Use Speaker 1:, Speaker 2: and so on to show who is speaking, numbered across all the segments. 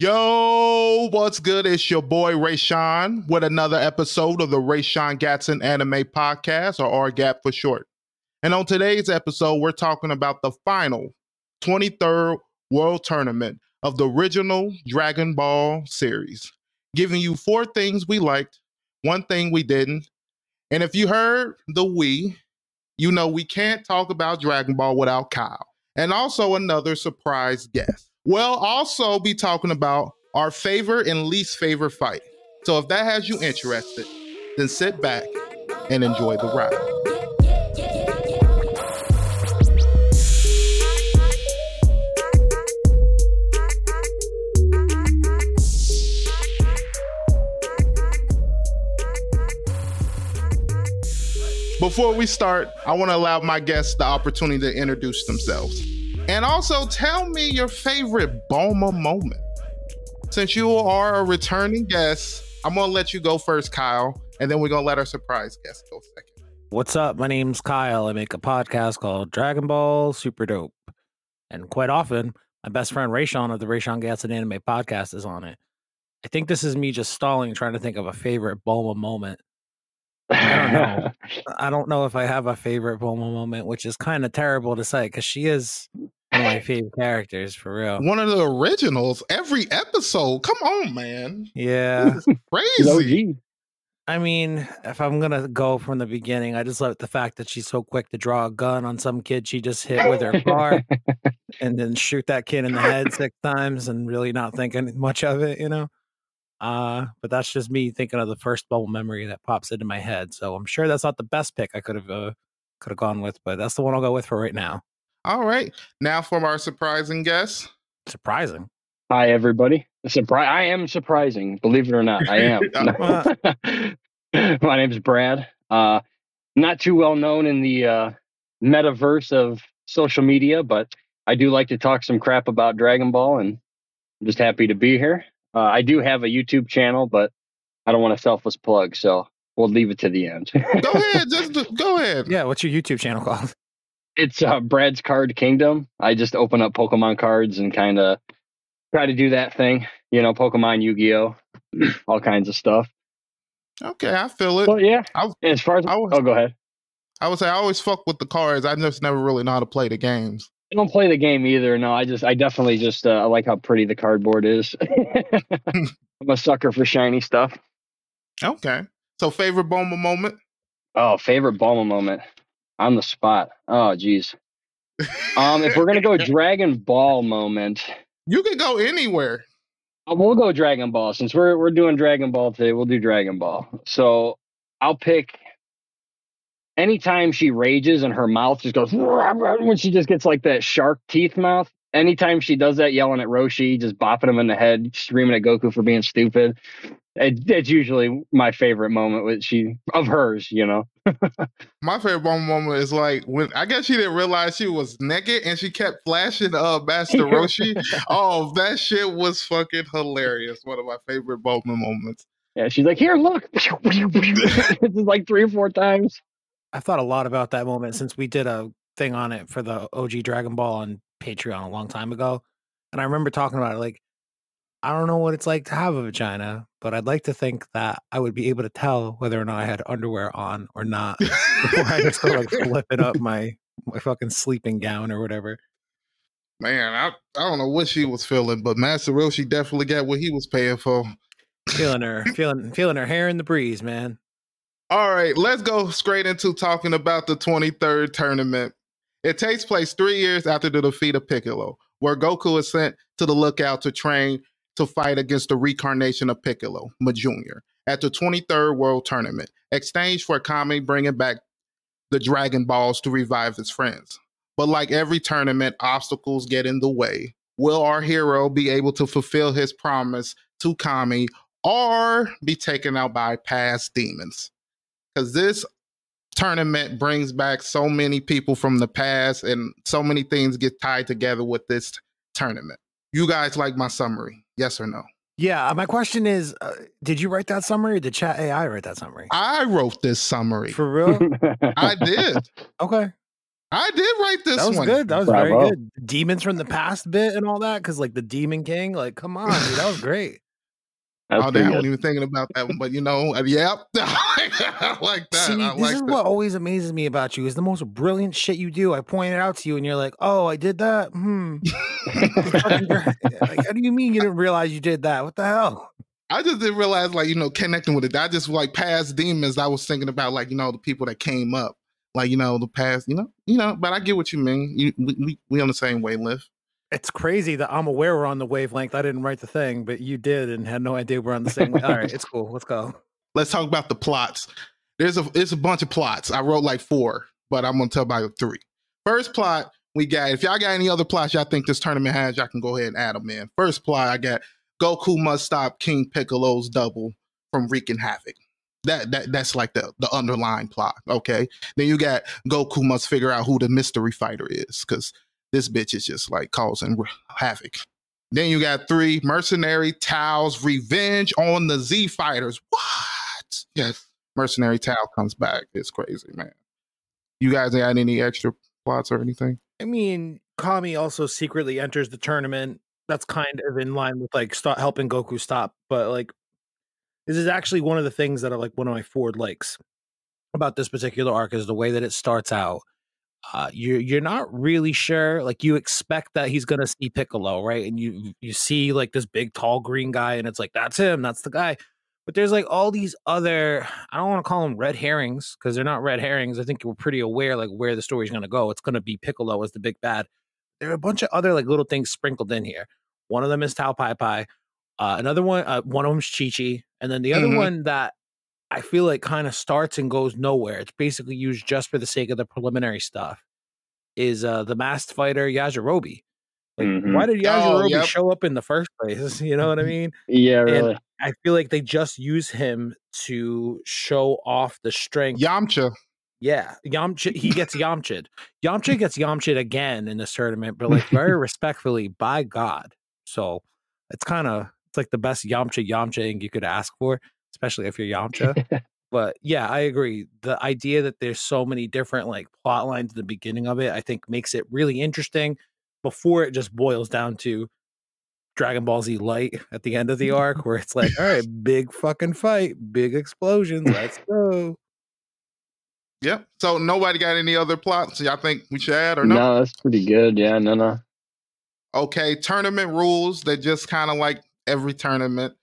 Speaker 1: Yo, what's good? It's your boy Raysean with another episode of the Raysean Gadson Anime Podcast, or RGAP for short. And on today's episode, we're talking about the final 23rd World Tournament of the original Dragon Ball series, giving you four things we liked, one thing we didn't. And if you heard the we, you know we can't talk about Dragon Ball without Kyle. And also another surprise guest. We'll also be talking about our favorite and least favorite fight. So if that has you interested, then sit back and enjoy the ride. Before we start, I want to allow my guests the opportunity to introduce themselves. And also tell me your favorite Bulma moment. Since you are a returning guest, I'm to let you go first, Kyle, and then we're to let our surprise guest go second.
Speaker 2: What's up? My name's Kyle. I make a podcast called Dragon Ball Super Dope. And quite often, my best friend Raysean of the Raysean Gadson Anime Podcast is on it. I think this is me just stalling, trying to think of a favorite Bulma moment. I don't know. I don't know if I have a favorite Bulma moment, which is kind of terrible to say because she is one of my favorite characters for real.
Speaker 1: One of the originals every episode. Come on, man.
Speaker 2: Yeah.
Speaker 1: This is crazy.
Speaker 2: I mean, if I'm gonna go from the beginning, I just love the fact that she's so quick to draw a gun on some kid she just hit with her car and then shoot that kid in the head six times and really not thinking much of it, you know. Uh, but that's just me thinking of the first Bulma memory that pops into my head. So I'm sure that's not the best pick I could have uh, could have gone with, but that's the one I'll go with for right now.
Speaker 1: All right. Now from our surprising guest.
Speaker 2: Surprising.
Speaker 3: Hi, everybody. Surprise! I am surprising. Believe it or not, I am. My name's Brad. Uh, not too well known in the uh, metaverse of social media, but I do like to talk some crap about Dragon Ball, and I'm just happy to be here. Uh, I do have a YouTube channel, but I don't want a selfless plug, so we'll leave it to the end.
Speaker 1: Go ahead. Just do- go ahead.
Speaker 2: Yeah, what's your YouTube channel called?
Speaker 3: it's uh, Brad's Card Kingdom. I just open up Pokemon cards and kind of try to do that thing. You know, Pokemon, Yu Gi Oh, all kinds of stuff.
Speaker 1: Okay, I feel it.
Speaker 3: But yeah,
Speaker 1: I,
Speaker 3: as far as
Speaker 1: I was-
Speaker 3: oh, go ahead.
Speaker 1: I would say I always fuck with the cards. I just never really know how to play the games.
Speaker 3: I don't play the game either. No, I just I definitely just uh, I like how pretty the cardboard is. I'm a sucker for shiny stuff.
Speaker 1: Okay. So favorite Bulma moment?
Speaker 3: Oh, favorite Bulma moment on the spot. Oh, geez. Um, if we're gonna go Dragon Ball moment,
Speaker 1: you can go anywhere.
Speaker 3: Uh, We'll go Dragon Ball since we're we're doing Dragon Ball today. We'll do Dragon Ball. So I'll pick. Anytime she rages and her mouth just goes when she just gets like that shark teeth mouth. Anytime she does that, yelling at Roshi, just bopping him in the head, screaming at Goku for being stupid. It, it's usually my favorite moment with she of hers. You know.
Speaker 1: My favorite moment is like when I guess she didn't realize she was naked and she kept flashing uh Master Roshi. oh, that shit was fucking hilarious. One of my favorite Bulma moments.
Speaker 3: Yeah, she's like, here, look. it's like three or four times.
Speaker 2: I've thought a lot about that moment mm. since we did a thing on it for the OG Dragon Ball on Patreon a long time ago. And I remember talking about it like, I don't know what it's like to have a vagina, but I'd like to think that I would be able to tell whether or not I had underwear on or not before I just go like flipping up my my fucking sleeping gown or whatever.
Speaker 1: Man, I, I don't know what she was feeling, but Master Roshi definitely got what he was paying for.
Speaker 2: Feeling her, feeling feeling her hair in the breeze, man.
Speaker 1: All right, let's go straight into talking about the 23rd tournament. It takes place three years after the defeat of Piccolo, where Goku is sent to the lookout to train to fight against the reincarnation of Piccolo, Ma Jr., at the 23rd World Tournament, exchanged for Kami bringing back the Dragon Balls to revive his friends. But like every tournament, obstacles get in the way. Will our hero be able to fulfill his promise to Kami or be taken out by past demons? Because this tournament brings back so many people from the past and so many things get tied together with this t- tournament. You guys like my summary? Yes or no?
Speaker 2: Yeah, uh, my question is, uh, did you write that summary or did Chat AI write that summary?
Speaker 1: I wrote this summary.
Speaker 2: For real?
Speaker 1: I did.
Speaker 2: okay.
Speaker 1: I did write this
Speaker 2: That was
Speaker 1: one.
Speaker 2: good. That was
Speaker 3: Bravo.
Speaker 2: very good. Demons from the past bit and all that, because like the Demon King, like, come on, dude, that was great.
Speaker 3: That's
Speaker 1: oh, damn, I wasn't even thinking about that one, but you know, uh, yep, I like that.
Speaker 2: See,
Speaker 1: I
Speaker 2: this
Speaker 1: like
Speaker 2: is
Speaker 1: that.
Speaker 2: what always amazes me about you is the most brilliant shit you do. I point it out to you, and you're like, "Oh, I did that." Hmm. It's fucking great. like, how do you mean you didn't realize you did that? What the hell?
Speaker 1: I just didn't realize, like, you know, connecting with it. I just like past demons. I was thinking about, like, you know, the people that came up, like, you know, the past, you know, you know. But I get what you mean. You, we, we, we on the same wavelength.
Speaker 2: It's crazy that I'm aware we're on the wavelength. I didn't write the thing, but you did, and had no idea we're on the same. Way. All right, it's cool. Let's go.
Speaker 1: Let's talk about the plots. There's a it's a bunch of plots. I wrote like four, but I'm gonna tell about three. First plot we got. If y'all got any other plots y'all think this tournament has, y'all can go ahead and add them in. First plot I got: Goku must stop King Piccolo's double from wreaking havoc. That that that's like the the underlying plot. Okay. Then you got Goku must figure out who the mystery fighter is because this bitch is just like causing havoc. Then you got three mercenary Tao's revenge on the Z fighters. What? Yes, mercenary Tao comes back. It's crazy, man. You guys got any extra plots or anything?
Speaker 2: I mean, Kami also secretly enters the tournament. That's kind of in line with like helping Goku stop, but like this is actually one of the things that are like one of my forward likes about this particular arc is the way that it starts out. Uh, you're you're not really sure. Like you expect that he's gonna see Piccolo, right? And you you see like this big tall green guy, and it's like that's him, that's the guy. But there's like all these other I don't want to call them red herrings because they're not red herrings. I think we're pretty aware like where the story's gonna go. It's gonna be Piccolo as the big bad. There are a bunch of other like little things sprinkled in here. One of them is Tao Pai Pai. Uh, another one, uh, one of them's Chi Chi, and then the other
Speaker 1: Mhm.
Speaker 2: one that I feel like kind of starts and goes nowhere. It's basically used just for the sake of the preliminary stuff. Is uh the masked fighter Yajirobe? Like,
Speaker 3: Mhm.
Speaker 2: why did
Speaker 1: Oh,
Speaker 2: Yajirobe
Speaker 1: yep.
Speaker 2: show up in the first place? You know what I mean?
Speaker 3: Yeah, really.
Speaker 2: I feel like they just use him to show off the strength.
Speaker 1: Yamcha.
Speaker 2: Yeah, Yamcha. He gets Yamcha'd. Yamcha gets Yamcha'd again in this tournament, but like very respectfully, by God. So it's kind of it's like the best Yamcha Yamcha you could ask for, especially if you're Yamcha. but yeah, I agree. The idea that there's so many different like plot lines at the beginning of it, I think makes it really interesting before it just boils down to Dragon Ball Z Light at the end of the arc, where it's like, all right, big fucking fight, big explosions, let's go.
Speaker 1: Yep. So nobody got any other plots y'all think we should add or no?
Speaker 3: no, that's pretty good. Yeah, no, no.
Speaker 1: Okay, tournament rules. They just kind of like every tournament.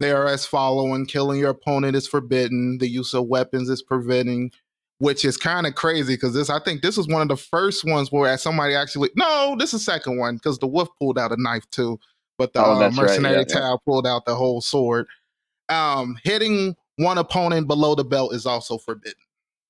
Speaker 1: They are as following: killing your opponent is forbidden. The use of weapons is preventing, which is kind of crazy because this. I think this is one of the first ones where somebody actually. No, this is the second one because the wolf pulled out a knife too, but the
Speaker 3: Oh,
Speaker 1: uh,
Speaker 3: that's right,
Speaker 1: mercenary
Speaker 3: yeah, yeah.
Speaker 1: Pulled out the whole sword. Um, hitting one opponent below the belt is also forbidden.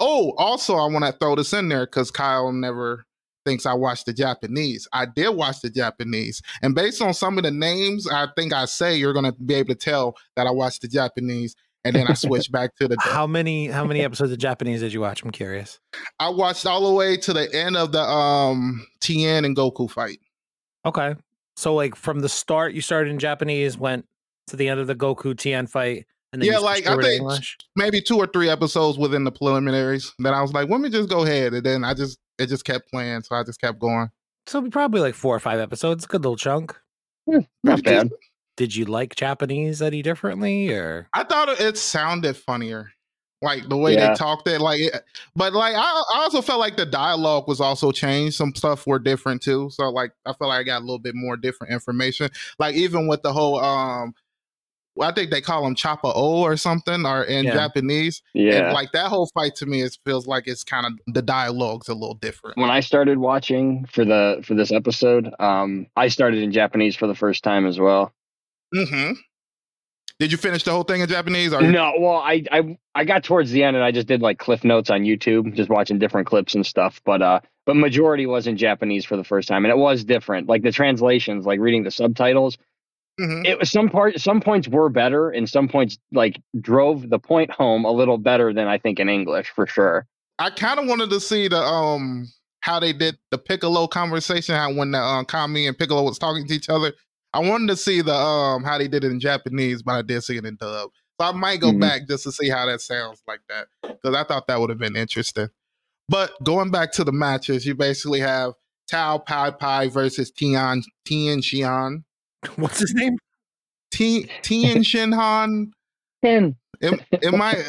Speaker 1: Oh, also, I want to throw this in there because Kyle never thinks I watched the Japanese. I did watch the Japanese. And based on some of the names I think I say, you're going to be able to tell that I watched the Japanese. And then I switched back to the.
Speaker 2: How many how many episodes of Japanese did you watch? I'm curious.
Speaker 1: I watched all the way to the end of the um Tien and Goku fight.
Speaker 2: Okay. So like from the start you started in Japanese, went to the end of the Goku Tien fight,
Speaker 1: Yeah, like, I think-
Speaker 2: English.
Speaker 1: Maybe two or three episodes within the preliminaries. Then I was like, let me just go ahead. And then I just, it just kept playing. So I just kept going.
Speaker 2: So probably like four or five episodes. Good little chunk.
Speaker 3: Not bad.
Speaker 2: Did you like Japanese any differently or
Speaker 1: I thought it- it sounded funnier, like the way
Speaker 3: Yeah.
Speaker 1: they talked it. Like, it, but like I, I also felt like the dialogue was also changed. Some stuff were different too. So like I felt like I got a little bit more different information. Like even with the whole um, I think they call them Choppa O or something, or in
Speaker 2: Yeah.
Speaker 1: Japanese.
Speaker 3: Yeah.
Speaker 1: And like that whole fight to me, it feels like it's kind of the dialogue's a little different.
Speaker 3: when I started watching for the for this episode, um, I started in Japanese for the first time as well.
Speaker 1: hmm Did you finish the whole thing in Japanese? Or
Speaker 3: No, well, I, I I got towards the end and I just did like cliff notes on YouTube, just watching different clips and stuff. But uh, but majority was in Japanese for the first time, and it was different. Like the translations, like reading the subtitles,
Speaker 1: Mhm.
Speaker 3: it was some part some points were better, and some points like drove the point home a little better than I think in English for sure.
Speaker 1: I kind of wanted to see the um how they did the Piccolo conversation, how when the uh, Kami and Piccolo was talking to each other. I wanted to see the um how they did it in Japanese, but I did see it in dub. So I might go
Speaker 3: Mhm.
Speaker 1: back just to see how that sounds like that because I thought that would have been interesting. But going back to the matches, you basically have Tao Pai Pai versus Tian Tian Xian.
Speaker 2: What's his name?
Speaker 1: Tian Tian Shinhan.
Speaker 3: Ten.
Speaker 1: Am, am I?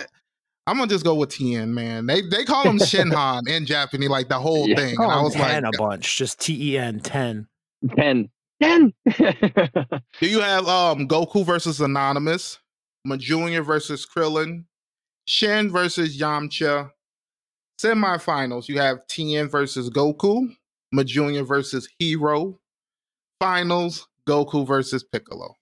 Speaker 1: I'm gonna just go with Tien, man. They they call him Shinhan in Japanese, like the whole
Speaker 3: Yeah.
Speaker 1: thing. And I was like,
Speaker 2: 10 a bunch, just T E N 10.
Speaker 3: Ten. Ten.
Speaker 1: do you have um Goku versus Anonymous, Ma Junior versus Krillin, Shin versus Yamcha? Semifinals, you have Tien versus Goku, Ma Junior versus Hero. Finals, Goku versus Piccolo.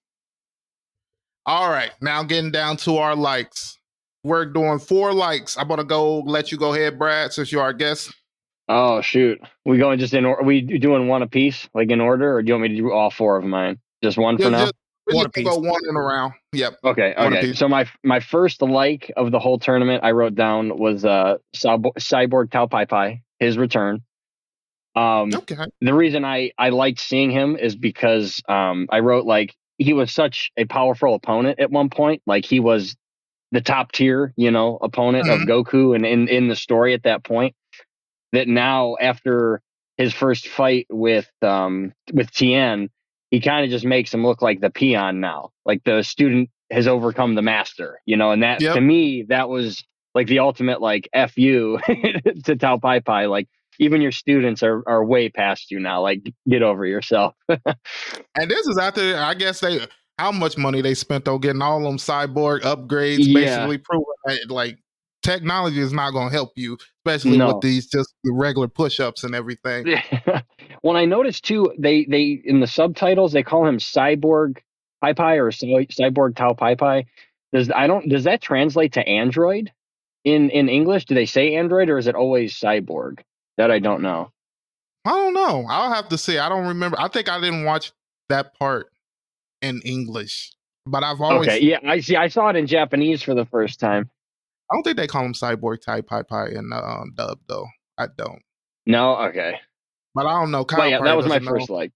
Speaker 1: All right, now getting down to our likes. We're doing four likes. I'm gonna go let you go ahead, Brad, since you're our guest.
Speaker 3: oh shoot. We going just in order? We doing one a piece, like in order, or do you want me to do all four of mine? Just one for
Speaker 1: Yeah,
Speaker 3: now.
Speaker 1: just- we're
Speaker 2: One
Speaker 1: just gonna go one in a round. Yep.
Speaker 3: Okay, okay. So my my first like of the whole tournament I wrote down was uh Cyborg, Tao Pai Pai, his return. Um
Speaker 1: Okay.
Speaker 3: the reason I I liked seeing him is because um I wrote like he was such a powerful opponent at one point. Like he was the top tier, you know, opponent of Goku and in in the story at that point. That now after his first fight with um with Tien, he kind of just makes him look like the peon now. Like the student has overcome the master, you know, and that
Speaker 1: Yep.
Speaker 3: to me that was like the ultimate like F you to Tao Pai Pai. Like even your students are, are way past you now. Like get over yourself.
Speaker 1: And this is after I guess they how much money they spent on getting all them cyborg upgrades,
Speaker 3: Yeah.
Speaker 1: basically proving that like technology is not gonna help you, especially
Speaker 3: No.
Speaker 1: with these just the regular push ups and everything.
Speaker 3: when I noticed too, they they in the subtitles they call him Cyborg Pai Pai or Cyborg Tau Pi Pai. Does I don't does that translate to Android in in English? Do they say Android or is it always Cyborg? That I don't know.
Speaker 1: I don't know. I'll have to see. I don't remember. I think I didn't watch that part in English. But I've always
Speaker 3: Okay, yeah, I see. I saw it in Japanese for the first time.
Speaker 1: I don't think they call him cyborg Tao Pai Pai in the um, dub though. I don't.
Speaker 3: No, okay.
Speaker 1: But I don't know. Kyle
Speaker 3: But yeah, that was my
Speaker 1: know.
Speaker 3: first like.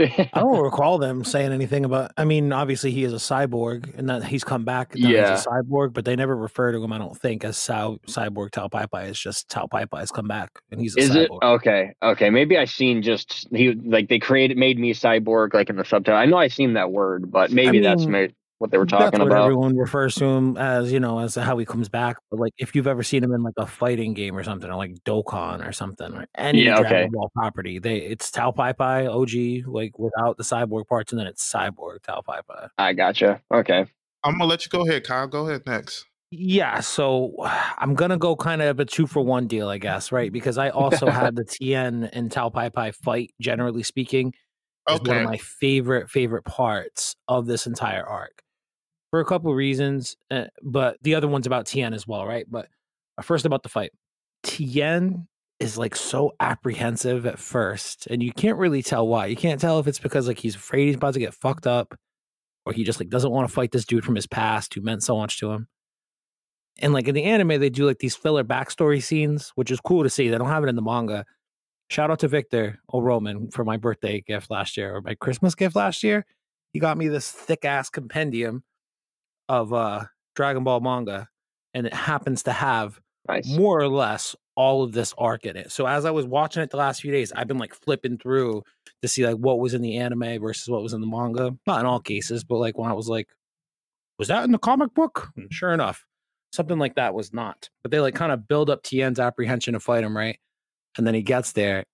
Speaker 2: I don't recall them saying anything about. I mean, obviously he is a cyborg, and that he's come back.
Speaker 3: Yeah.
Speaker 2: he's a cyborg, but they never refer to him. I don't think as Sao, cyborg Tao Pai Pai. It's just Tao Pai Pai's come back, and he's a
Speaker 3: Is
Speaker 2: cyborg.
Speaker 3: it okay? Okay, maybe I seen just he like they created made me cyborg like in the subtitle. I know I seen that word, but maybe that's
Speaker 2: mean,
Speaker 3: ma- what they were talking
Speaker 2: That's
Speaker 3: talking
Speaker 2: what
Speaker 3: about.
Speaker 2: everyone refers to him as, you know, as how he comes back. But like, if you've ever seen him in like a fighting game or something, or like Dokkan or something, or any
Speaker 3: Yeah,
Speaker 2: Dragon
Speaker 3: okay.
Speaker 2: Ball property, they it's Tao Pai Pai OG, like without the cyborg parts, and then it's cyborg Tao Pai Pai.
Speaker 3: I gotcha. Okay.
Speaker 1: I'm gonna let you go ahead, Kyle. Go ahead next.
Speaker 2: Yeah, so I'm gonna go kind of a two for one deal, I guess, right? Because I also had the Tien and Tao Pai Pai fight. Generally speaking, is one of my favorite favorite parts of this entire arc for a couple reasons. Uh, but the other one's about Tien as well, right? But uh, first about the fight, Tien is like so apprehensive at first, and you can't really tell why. You can't tell if it's because like he's afraid he's about to get fucked up, or he just like doesn't want to fight this dude from his past who meant so much to him. And like in the anime, they do like these filler backstory scenes, which is cool to see. They don't have it in the manga. Shout out to Victor O'Roman for my birthday gift last year or my Christmas gift last year. He got me this thick ass compendium of uh Dragon Ball manga, and it happens to have
Speaker 3: Nice.
Speaker 2: more or less all of this arc in it. So as I was watching it the last few days, I've been like flipping through to see like what was in the anime versus what was in the manga. Not in all cases, but like when I was like, was that in the comic book? And sure enough, something like that was not. But they like kind of build up Tien's apprehension to fight him, right? And then he gets there,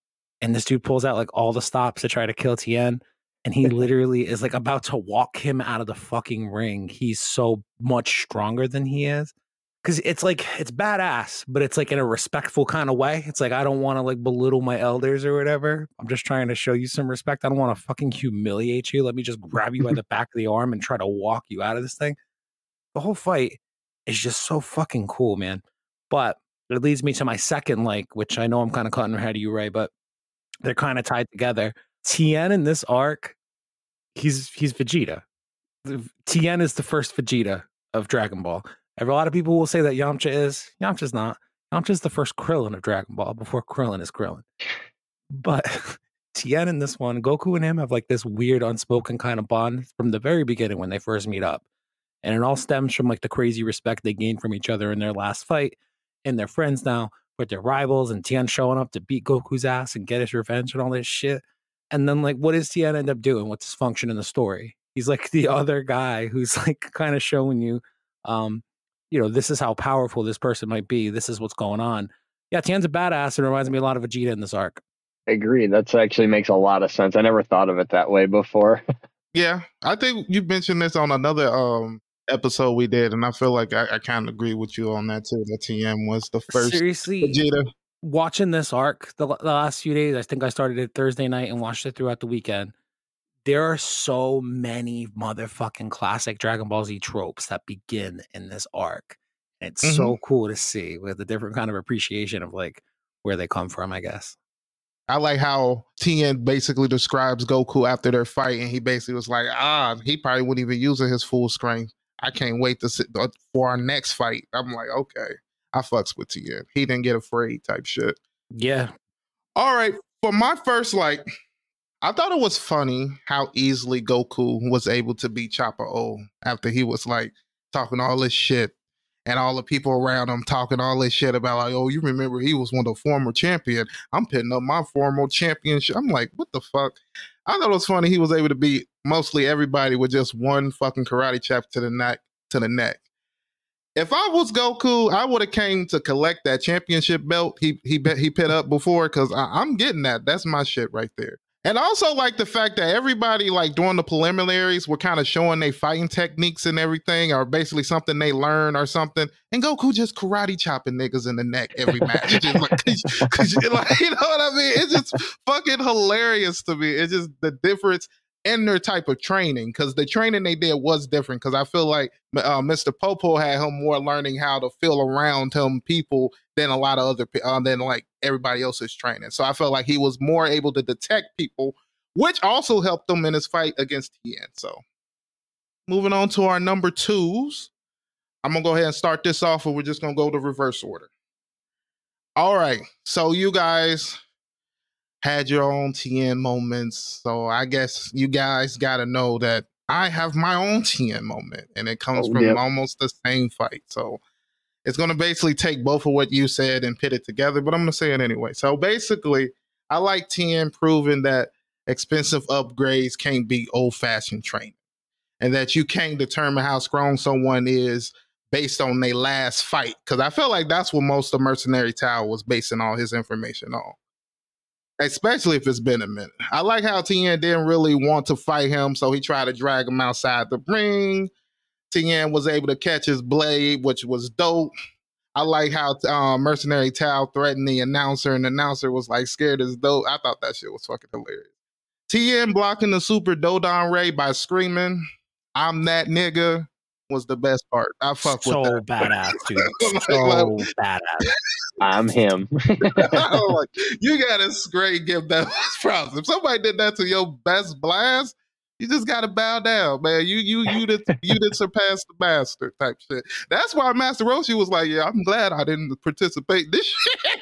Speaker 2: and this dude pulls out like all the stops to try to kill Tien. And he literally is like about to walk him out of the fucking ring. He's so much stronger than he is because it's like it's badass, but it's like in a respectful kind of way. It's like I don't want to like belittle my elders or whatever. I'm just trying to show you some respect. I don't want to fucking humiliate you. Let me just grab you by the back of the arm and try to walk you out of this thing. The whole fight is just so fucking cool, man. But it leads me to my second like, which I know I'm kind of cutting ahead of you, Ray, but they're kind of tied together. Tien in this arc, he's he's Vegeta. Tien is the first Vegeta of Dragon Ball. A lot of people will say that Yamcha is. Yamcha's not. Yamcha's the first Krillin of Dragon Ball before Krillin is Krillin. But Tien in this one, Goku and him have like this weird unspoken kind of bond from the very beginning when they first meet up. And it all stems from like the crazy respect they gained from each other in their last fight. And they're friends now. with their rivals and Tien showing up to beat Goku's ass and get his revenge and all this shit. And then like what does Tien end up doing? What's his function in the story? He's like the other guy who's like kind of showing you um, you know, this is how powerful this person might be. This is what's going on. Yeah, Tien's a badass and reminds me a lot of Vegeta in this arc.
Speaker 3: I agree. That's actually makes a lot of sense. I never thought of it that way before.
Speaker 1: Yeah, I think you mentioned this on another um episode we did, and I feel like I, I kind of agree with you on that too. That Tien was the first
Speaker 2: Seriously,
Speaker 1: Vegeta.
Speaker 2: Watching this arc the, the last few days, I think I started it Thursday night and watched it throughout the weekend. There are so many motherfucking classic Dragon Ball Z tropes that begin in this arc. It's
Speaker 1: Mm-hmm.
Speaker 2: so cool to see with a different kind of appreciation of like where they come from, I guess.
Speaker 1: I like how Tien basically describes Goku after their fight, and he basically was like, "Ah, he probably wouldn't even use his full strength. I can't wait to sit uh, for our next fight." I'm like, "Okay, I fucks with Tien. He didn't get afraid, type shit."
Speaker 2: Yeah.
Speaker 1: All right, for my first like, I thought it was funny how easily Goku was able to beat Chopper O after he was like talking all this shit. And all the people around him talking all this shit about like, oh, you remember he was one of the former champion. I'm pitting up my former championship. I'm like, what the fuck? I thought it was funny he was able to beat mostly everybody with just one fucking karate chop to the neck to the neck. If I was Goku, I would have came to collect that championship belt he he he put up before because I'm getting that. That's my shit right there. And also like the fact that everybody like during the preliminaries were kind of showing their fighting techniques and everything, or basically something they learn or something. And Goku just karate chopping niggas in the neck every match. Just like, 'cause- 'cause like, you know what I mean? It's just fucking hilarious to me. It's just the difference in their type of training because the training they did was different. Because I feel like uh, Mr. Popo had him more learning how to feel around him people than a lot of other uh, than like everybody else's training. So I felt like he was more able to detect people, which also helped him in his fight against Tien. So moving on to our number twos, I'm gonna go ahead and start this off, and we're just gonna go to reverse order. All right, so you guys had your own Tien moments, so I guess you guys got to know that I have my own Tien moment, and it comes
Speaker 3: Oh,
Speaker 1: from
Speaker 3: yep.
Speaker 1: almost the same fight. So it's going to basically take both of what you said and pit it together, but I'm going to say it anyway. So basically, I like Tien proving that expensive upgrades can't be old fashioned training and that you can't determine how strong someone is based on their last fight. Because I feel like that's what most of Mercenary Tao was basing all his information on. Especially if it's been a minute. I like how Tien didn't really want to fight him, so he tried to drag him outside the ring. Tien was able to catch his blade, which was dope. I like how um, Mercenary Tao threatened the announcer, and the announcer was like scared as dope. I thought that shit was fucking hilarious. Tien blocking the super Dodon Ray by screaming, I'm that nigga, was the best part. I fuck
Speaker 2: so
Speaker 1: with that.
Speaker 2: badass, dude. So badass.
Speaker 3: I'm him.
Speaker 1: I'm like, you gotta straight give that props. If somebody did that to your best blast, you just gotta bow down, man. You you you did you did surpass the master type shit. That's why Master Roshi was like, yeah, I'm glad I didn't participate this shit.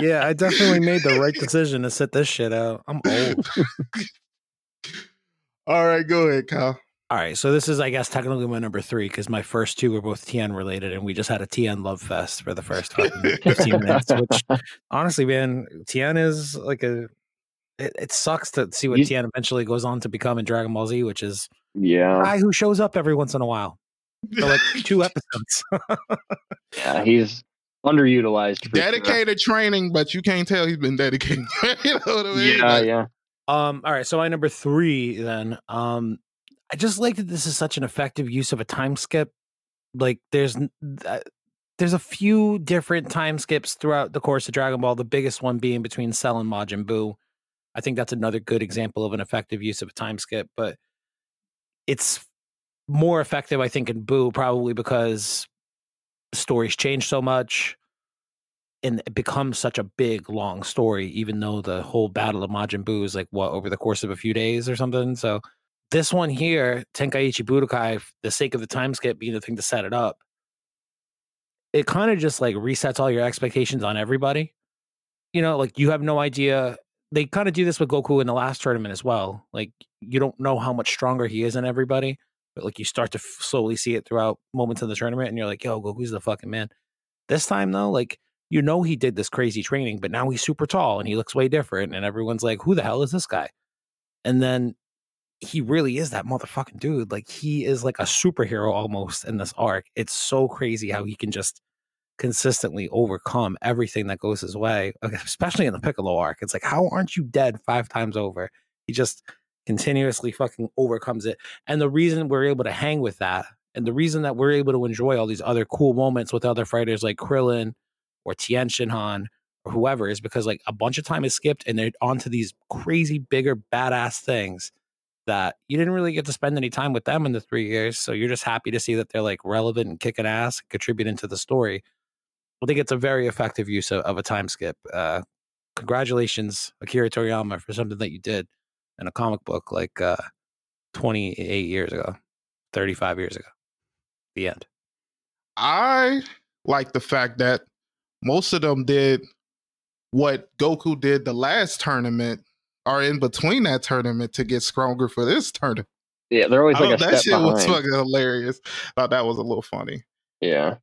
Speaker 2: Yeah, I definitely made the right decision to sit this shit out. I'm old.
Speaker 1: All right, go ahead, Kyle.
Speaker 2: All right, so this is, I guess, technically my number three because my first two were both Tien related, and we just had a Tien love fest for the first 15 minutes. Which, honestly, man, Tien is like a. It, it sucks to see what
Speaker 3: You-
Speaker 2: Tien eventually goes on to become in Dragon Ball Z, which is a
Speaker 3: yeah.
Speaker 2: guy who shows up every once in a while for like two episodes.
Speaker 3: Yeah. He's underutilized. For sure.
Speaker 1: Dedicated training, but you can't tell he's been dedicated. you know what I mean?
Speaker 3: Yeah.
Speaker 1: Like,
Speaker 3: Yeah.
Speaker 2: Um, all right, so my number three then. Um, I just like that this is such an effective use of a time skip. Like there's uh, there's a few different time skips throughout the course of Dragon Ball. The biggest one being between Cell and Majin Buu. I think that's another good example of an effective use of a time skip, but it's more effective, I think, in Buu probably because stories change so much and it becomes such a big long story even though the whole battle of Majin Buu is like what over the course of a few days or something so this one here Tenkaichi Budokai the sake of the time skip being the thing to set it up it kind of just like resets all your expectations on everybody you know like you have no idea they kind of do this with Goku in the last tournament as well like you don't know how much stronger he is than everybody but like you start to f- slowly see it throughout moments of the tournament and you're like yo Goku's the fucking man this time though like you know he did this crazy training, but now he's super tall and he looks way different, and everyone's like, "Who the hell is this guy?" And then he really is that motherfucking dude. Like he is like a superhero almost in this arc. It's so crazy how he can just consistently overcome everything that goes his way, especially in the Piccolo arc. It's like, how aren't you dead five times over? He just continuously fucking overcomes it. And the reason we're able to hang with that, and the reason that we're able to enjoy all these other cool moments with other fighters like Krillin or Tien Shinhan or whoever is because like a bunch of time is skipped and they're onto these crazy bigger badass things that you didn't really get to spend any time with them in the three years. So you're just happy to see that they're like relevant and kicking ass, contributing to the story. I think it's a very effective use of, of a time skip. Uh, congratulations, Akira Toriyama, for something that you did in a comic book like uh, 28 years ago, 35 years ago. The end.
Speaker 1: I like the fact that most of them did what Goku did the last tournament are in between that tournament to get stronger for this tournament.
Speaker 3: Yeah, they're always like
Speaker 1: that shit behind. was fucking hilarious. Thought that was a little funny.
Speaker 3: Yeah,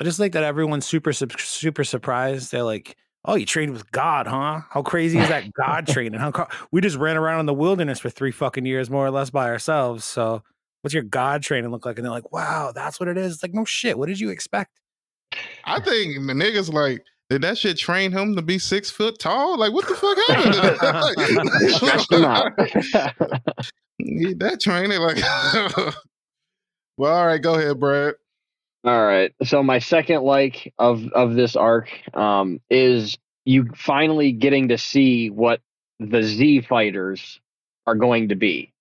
Speaker 2: I just like that everyone's super super surprised. They're like, "Oh, you trained with God, huh? How crazy is that God training? How we just ran around in the wilderness for three fucking years, more or less, by ourselves. So, what's your God training look like?" And they're like, "Wow, that's what it is." It's like, no shit. What did you expect?
Speaker 1: I think the niggas like did that shit train him to be six foot tall? Like, what the fuck happened? Him out. Need that training, like. well, all right, go ahead, Brad.
Speaker 3: All right. So my second like of of this arc um, is you finally getting to see what the Z fighters are going to be.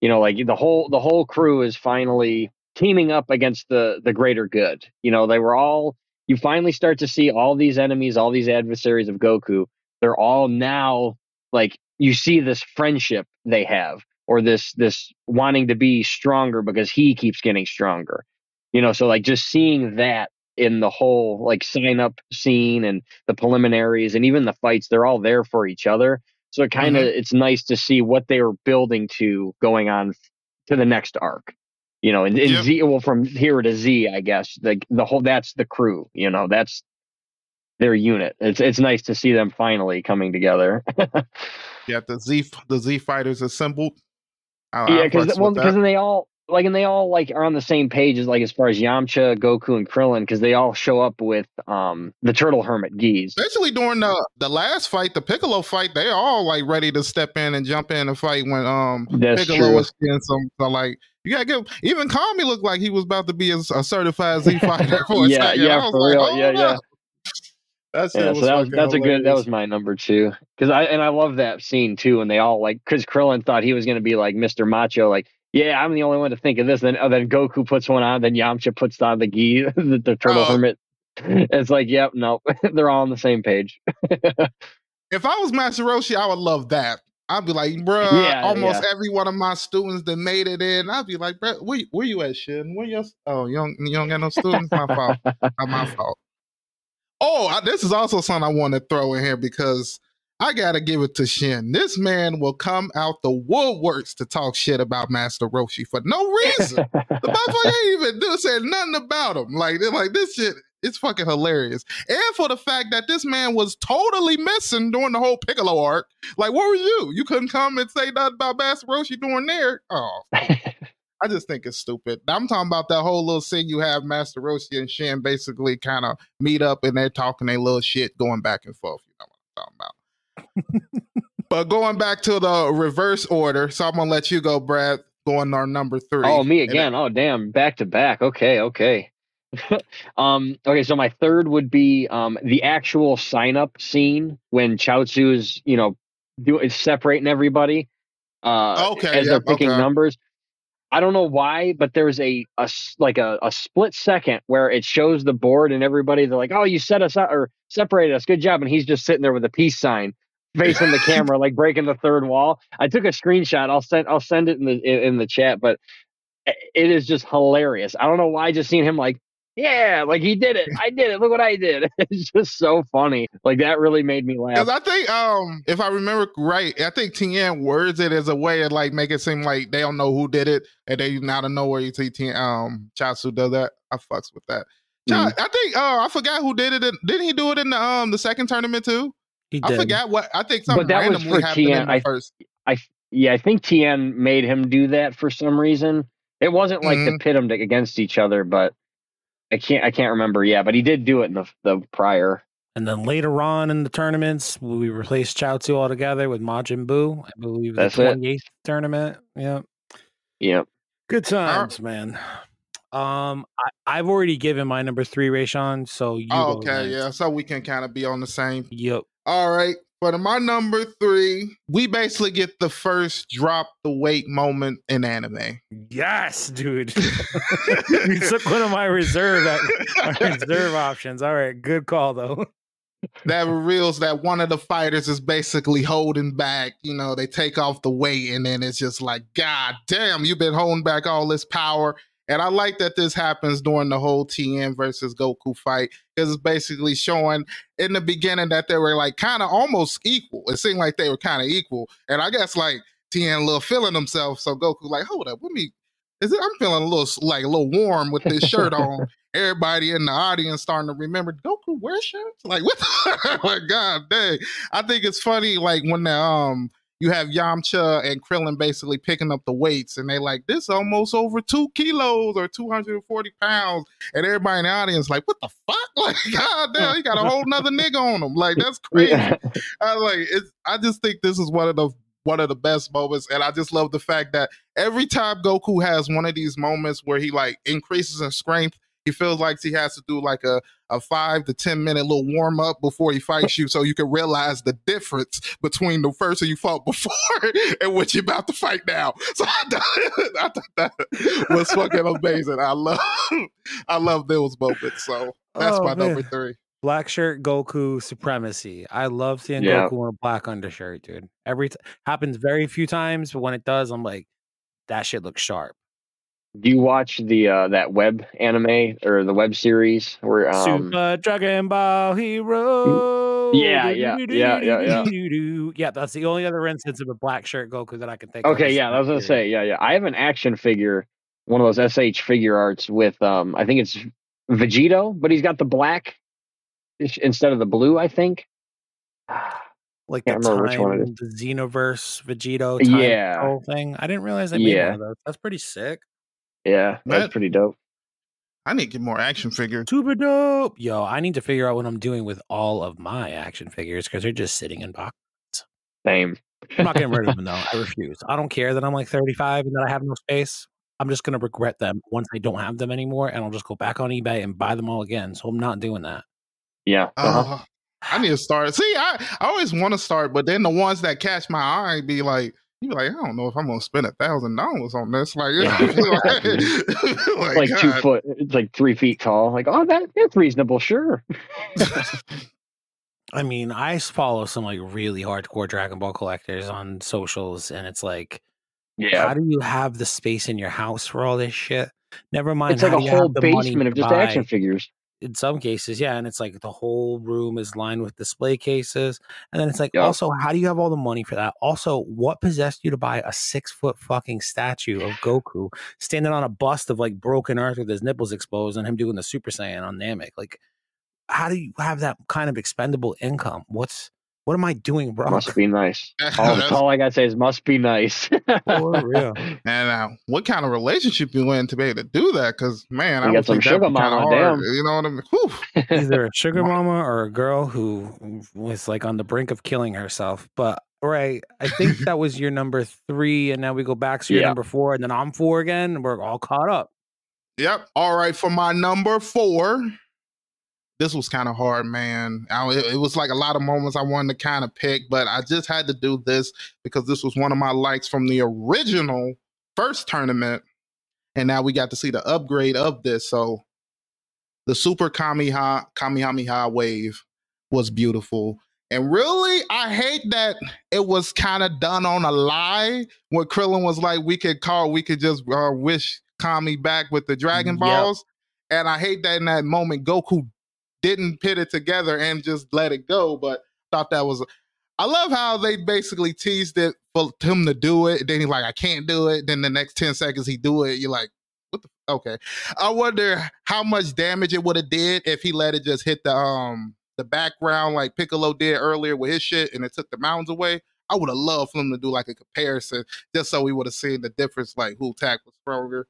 Speaker 3: You know, like the whole the whole crew is finally teaming up against the the greater good. You know, they were all you finally start to see all these enemies, all these adversaries of Goku. They're all now like you see this friendship they have or this this wanting to be stronger because he keeps getting stronger. You know, so like just seeing that in the whole like sign up scene and the preliminaries and even the fights, they're all there for each other. So it kind of mm-hmm. it's nice to see what they were building to going on to the next arc you know, and, and yep. Z well from here to Z, I guess like the whole that's the crew, you know, that's their unit. It's it's nice to see them finally coming together.
Speaker 1: yeah, the Z the Z fighters assembled.
Speaker 3: I, yeah, because well, because they all like and they all like are on the same page as like as far as Yamcha, Goku, and Krillin because they all show up with um the turtle hermit Geese.
Speaker 1: Especially during the the last fight, the Piccolo fight, they all like ready to step in and jump in and fight when um That's Piccolo true. was getting some so, like you gotta give even Kami looked like he was about to be a, a certified Z fighter for
Speaker 3: yeah, Yeah, for like, real. Oh, yeah, no. yeah. That's yeah, so that was that's hilarious. a good that was my number two because I and I love that scene too and they all like because Krillin thought he was gonna be like Mr. Macho like yeah, I'm the only one to think of this. Then, oh, then Goku puts one on. Then Yamcha puts on the gi, the, the turtle uh, hermit. It's like, yep, no, they're all on the same page.
Speaker 1: if I was Master Roshi, I would love that. I'd be like, bro, yeah, almost yeah. every one of my students that made it in, I'd be like, bro, where, where you at, Shin? Where you? Oh, you don't, you don't got no students? my fault. Not my fault. Oh, I, this is also something I want to throw in here because I gotta give it to Shin. This man will come out the woodworks to talk shit about Master Roshi for no reason. the motherfucker ain't even do said nothing about him. Like, like this shit, it's fucking hilarious. And for the fact that this man was totally missing during the whole Piccolo arc. Like, where were you? You couldn't come and say nothing about Master Roshi during there. Oh. I just think it's stupid. I'm talking about that whole little scene you have Master Roshi and Shin basically kind of meet up and they're talking a little shit going back and forth. You know what I'm talking about but going back to the reverse order, so I'm gonna let you go, Brad. Going our number three.
Speaker 3: Oh, me again. oh, damn. Back to back. Okay, okay. um, okay, so my third would be um the actual sign up scene when Chaozu is, you know, do is separating everybody. Uh okay, as yep, they're picking okay. numbers. I don't know why, but there's a, a like a, a split second where it shows the board and everybody. They're like, "Oh, you set us up or separated us. Good job!" And he's just sitting there with a peace sign, facing the camera, like breaking the third wall. I took a screenshot. I'll send I'll send it in the in, in the chat, but it is just hilarious. I don't know why. I Just seeing him like yeah, like he did it. I did it. Look what I did. It's just so funny. Like that really made me laugh.
Speaker 1: Because I think, um, if I remember right, I think Tien words it as a way of like make it seem like they don't know who did it, and they out of nowhere you see Tien, um Chaozu does that. I fucks with that. John, I think uh, I forgot who did it. In, didn't he do it in the um the second tournament too?
Speaker 2: He
Speaker 1: I
Speaker 2: did.
Speaker 1: forgot what I think something
Speaker 3: But that was
Speaker 1: randomly
Speaker 3: for
Speaker 1: happened in
Speaker 3: Tien.
Speaker 1: the
Speaker 3: I-
Speaker 1: first.
Speaker 3: Yeah, I think Tien made him do that for some reason. It wasn't like
Speaker 1: Mhm.
Speaker 3: to pit them against each other, but I can't I can't remember. Yeah, but he did do it in the the prior.
Speaker 2: And then later on in the tournaments, we replaced Chaozu altogether with Majin Buu. I believe
Speaker 3: That's
Speaker 2: the
Speaker 3: it.
Speaker 2: 28th tournament. Yeah.
Speaker 3: Yeah.
Speaker 2: Good times, man. Um, I, I've already given my number three, Raysean. So you.
Speaker 1: Oh, okay, yeah. So we can kind of be on the same.
Speaker 2: Yep.
Speaker 1: All right. For my number three, we basically get the first drop the weight moment in anime.
Speaker 2: Yes, dude. you took one of my reserve uh, my reserve options. All right, good call though.
Speaker 1: that reveals that one of the fighters is basically holding back. You know, they take off the weight, and then it's just like, God damn, you've been holding back all this power. And I like that this happens during the whole Tien versus Goku fight because it's basically showing in the beginning that they were like kind of almost equal. It seemed like they were kind of equal. And I guess like Tien a little feeling himself. So Goku like, hold up, let me. Is it? I'm feeling a little like a little warm with this shirt on. Everybody in the audience starting to remember Goku wear shirts. Like what? The, like God dang! I think it's funny. Like when the um you have Yamcha and Krillin basically picking up the weights, and they like this almost over two kilos or two hundred and forty pounds, and everybody in the audience like, what the fuck? Like God damn, he got a whole nother nigga on him. Like that's crazy. I like it's I just think this is one of the one of the best moments, and I just love the fact that every time Goku has one of these moments where he like increases in strength, he feels like he has to do like a a five to ten minute little warm up before he fights you, so you can realize the difference between the person you fought before and what you're about to fight now. So I thought, that was fucking amazing. I love I love those moments. So that's
Speaker 2: Oh,
Speaker 1: my number three.
Speaker 2: Black shirt Goku supremacy. I love seeing
Speaker 3: Yeah.
Speaker 2: Goku in a black undershirt, dude. Every t- happens very few times, but when it does, I'm like, that shit looks sharp.
Speaker 3: Do you watch the uh that web anime or the web series where um
Speaker 2: Super Dragon Ball Hero.
Speaker 3: Yeah, yeah, yeah, yeah, yeah.
Speaker 2: Yeah, that's the only other instance of a black shirt Goku that I can think of.
Speaker 3: Okay,
Speaker 2: is
Speaker 3: yeah, I was gonna say, yeah, yeah. I have an action figure, one of those S.H.Figuarts with um I think it's Vegito, but he's got the black instead of the blue, I think.
Speaker 2: like the
Speaker 3: remember which one it
Speaker 2: time, the Xenoverse Vegito time
Speaker 3: Yeah.
Speaker 2: whole thing. I didn't realize they made
Speaker 3: Yeah.
Speaker 2: one of those. That's pretty sick.
Speaker 3: Yeah, that's
Speaker 1: That-
Speaker 3: pretty dope.
Speaker 1: I need to get more action figures.
Speaker 2: Super dope. Yo, I need to figure out what I'm doing with all of my action figures because they're just sitting in boxes.
Speaker 3: Same.
Speaker 2: I'm not getting rid of them though. I refuse. I don't care that I'm like 35 and that I have no space. I'm just gonna regret them once I don't have them anymore, and I'll just go back on eBay and buy them all again. So I'm not doing that.
Speaker 3: Yeah. Uh-huh.
Speaker 1: Uh, I need to start. See, I, I always want to start, but then the ones that catch my eye be like, you like, I don't know if I'm gonna spend a thousand dollars on this. Like,
Speaker 3: Yeah.
Speaker 1: like,
Speaker 3: like two foot, it's like three feet tall. Like, oh, that that's reasonable, sure.
Speaker 2: I mean, I follow some like really hardcore Dragon Ball collectors on socials, and it's like,
Speaker 3: Yeah,
Speaker 2: how do you have the space in your house for all this shit? Never mind.
Speaker 3: it's like a
Speaker 2: do you have
Speaker 3: whole basement of just
Speaker 2: buy-
Speaker 3: action figures.
Speaker 2: In some cases, yeah, and it's like the whole room is lined with display cases, and then it's like,
Speaker 3: Yeah.
Speaker 2: also, how do you have all the money for that? Also, what possessed you to buy a six foot fucking statue of Goku standing on a bust of like broken Earth with his nipples exposed and him doing the Super Saiyan on Namek? Like, how do you have that kind of expendable income? What's what am I doing wrong?
Speaker 3: Must be nice.
Speaker 1: That's-
Speaker 3: All, all I gotta say is must be nice.
Speaker 2: For real.
Speaker 1: And uh, what kind of relationship you in to be able to do that? Because man,
Speaker 3: You
Speaker 1: I
Speaker 3: got some sugar mama, damn.
Speaker 1: You know what I mean? Whew.
Speaker 2: Either a sugar mama or a girl who was like on the brink of killing herself. But right, I think that was your number three, and now we go back to your
Speaker 3: Yeah.
Speaker 2: number four, and then I'm four again, and we're all caught up.
Speaker 1: Yep. All right. For my number four, this was kind of hard, man. I, it, was like a lot of moments I wanted to kind of pick, but I just had to do this because this was one of my likes from the original first tournament. And now we got to see the upgrade of this. So the Super Kamehameha, Kamehameha wave was beautiful. And really, I hate that it was kind of done on a lie. Where Krillin was like, we could call, we could just uh, wish Kami back with the Dragon
Speaker 2: Yep.
Speaker 1: Balls. And I hate that in that moment, Goku didn't pit it together and just let it go. But thought that was, I love how they basically teased it for him to do it. Then he's like, I can't do it. Then the next 10 seconds he do it. You're like, what the, Okay. I wonder how much damage it would have did if he let it just hit the um the background like Piccolo did earlier with his shit and it took the mountains away. I would have loved for him to do like a comparison just so we would have seen the difference, like who tack was stronger.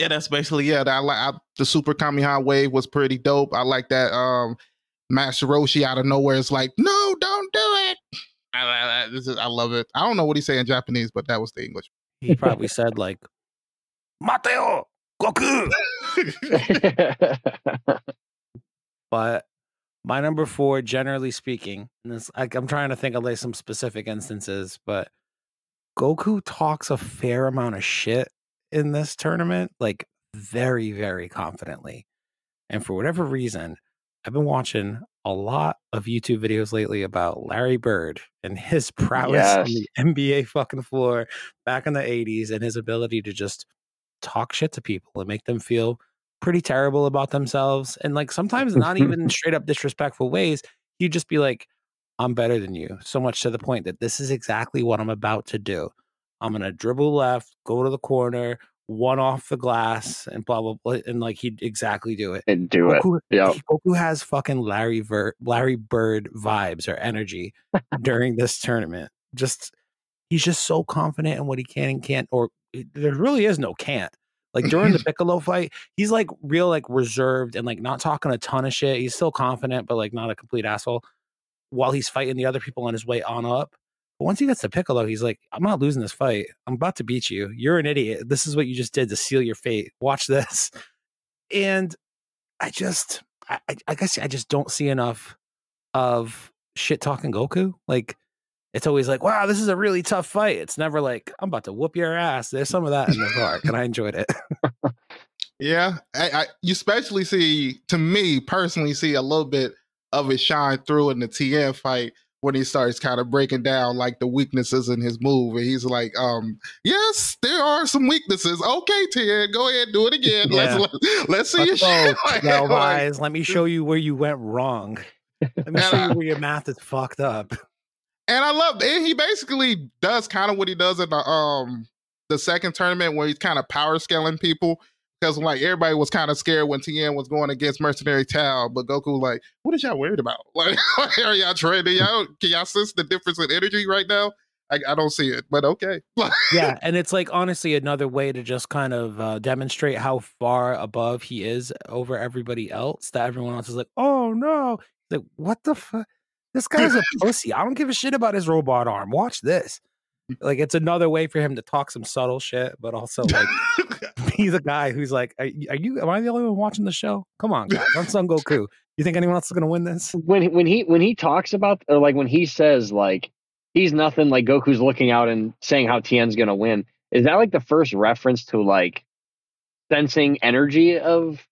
Speaker 1: Yeah, that's basically yeah. I like the Super Kamehameha wave was pretty dope. I like that um Master Roshi out of nowhere is like, no, don't do it. I, I, this is, I love it. I don't know what he say in Japanese, but that was the English.
Speaker 2: He probably said like, Mateo, Goku. but my number four, generally speaking, and this, I, I'm trying to think of like some specific instances, but Goku talks a fair amount of shit in this tournament, like very, very confidently. And for whatever reason, I've been watching a lot of YouTube videos lately about Larry Bird and his prowess yes. on the NBA fucking floor back in the 80s and his ability to just talk shit to people and make them feel pretty terrible about themselves. And like sometimes not even straight up disrespectful ways. He'd just be like, I'm better than you. So much to the point that this is exactly what I'm about to do. I'm going to dribble left, go to the corner, one off the glass mm. and blah blah blah, and like he'd exactly do it.
Speaker 3: And do Goku, it. Yeah.
Speaker 2: Goku has fucking Larry Ver- Larry Bird vibes or energy during this tournament. Just he's just so confident in what he can and can't, or eh, there really is no can't. Like during the Piccolo fight, he's like real like reserved and like not talking a ton of shit. He's still confident, but like not a complete asshole. While he's fighting the other people on his way on up, but once he gets to Piccolo, he's like, I'm not losing this fight. I'm about to beat you. You're an idiot. This is what you just did to seal your fate. Watch this. And I just, I, I guess I just don't see enough of shit talking Goku. Like, it's always like, wow, this is a really tough fight. It's never like, I'm about to whoop your ass. There's some of that in the arc, and I enjoyed it.
Speaker 1: yeah. I, I, you especially see, to me personally, see a little bit of it shine through in the Tien fight when he starts kind of breaking down like the weaknesses in his move and he's like um yes there are some weaknesses. Okay Ted go ahead do it again. Yeah. let's let, let's see let's your
Speaker 2: like, let me show you where you went wrong. Let me show I, you where your math is fucked up.
Speaker 1: And I love and he basically does kind of what he does in the um the second tournament where he's kind of power scaling people because like everybody was kind of scared when Tien was going against Mercenary Tao, but Goku like, what is y'all worried about? Like, are y'all training? Y'all can y'all sense the difference in energy right now? I, I don't see it, but okay.
Speaker 2: yeah, and it's like honestly another way to just kind of uh, demonstrate how far above he is over everybody else. That everyone else is like, oh no, like what the fuck? This guy's a pussy. I don't give a shit about his robot arm. Watch this. Like it's another way for him to talk some subtle shit, but also like he's a guy who's like, are, are, you? Am I the only one watching the show? Come on, guys, I'm Son Goku. You think anyone else is going to win this?
Speaker 3: When when he when he talks about or like when he says like he's nothing like Goku's looking out and saying how Tien's going to win. Is that like the first reference to like sensing energy of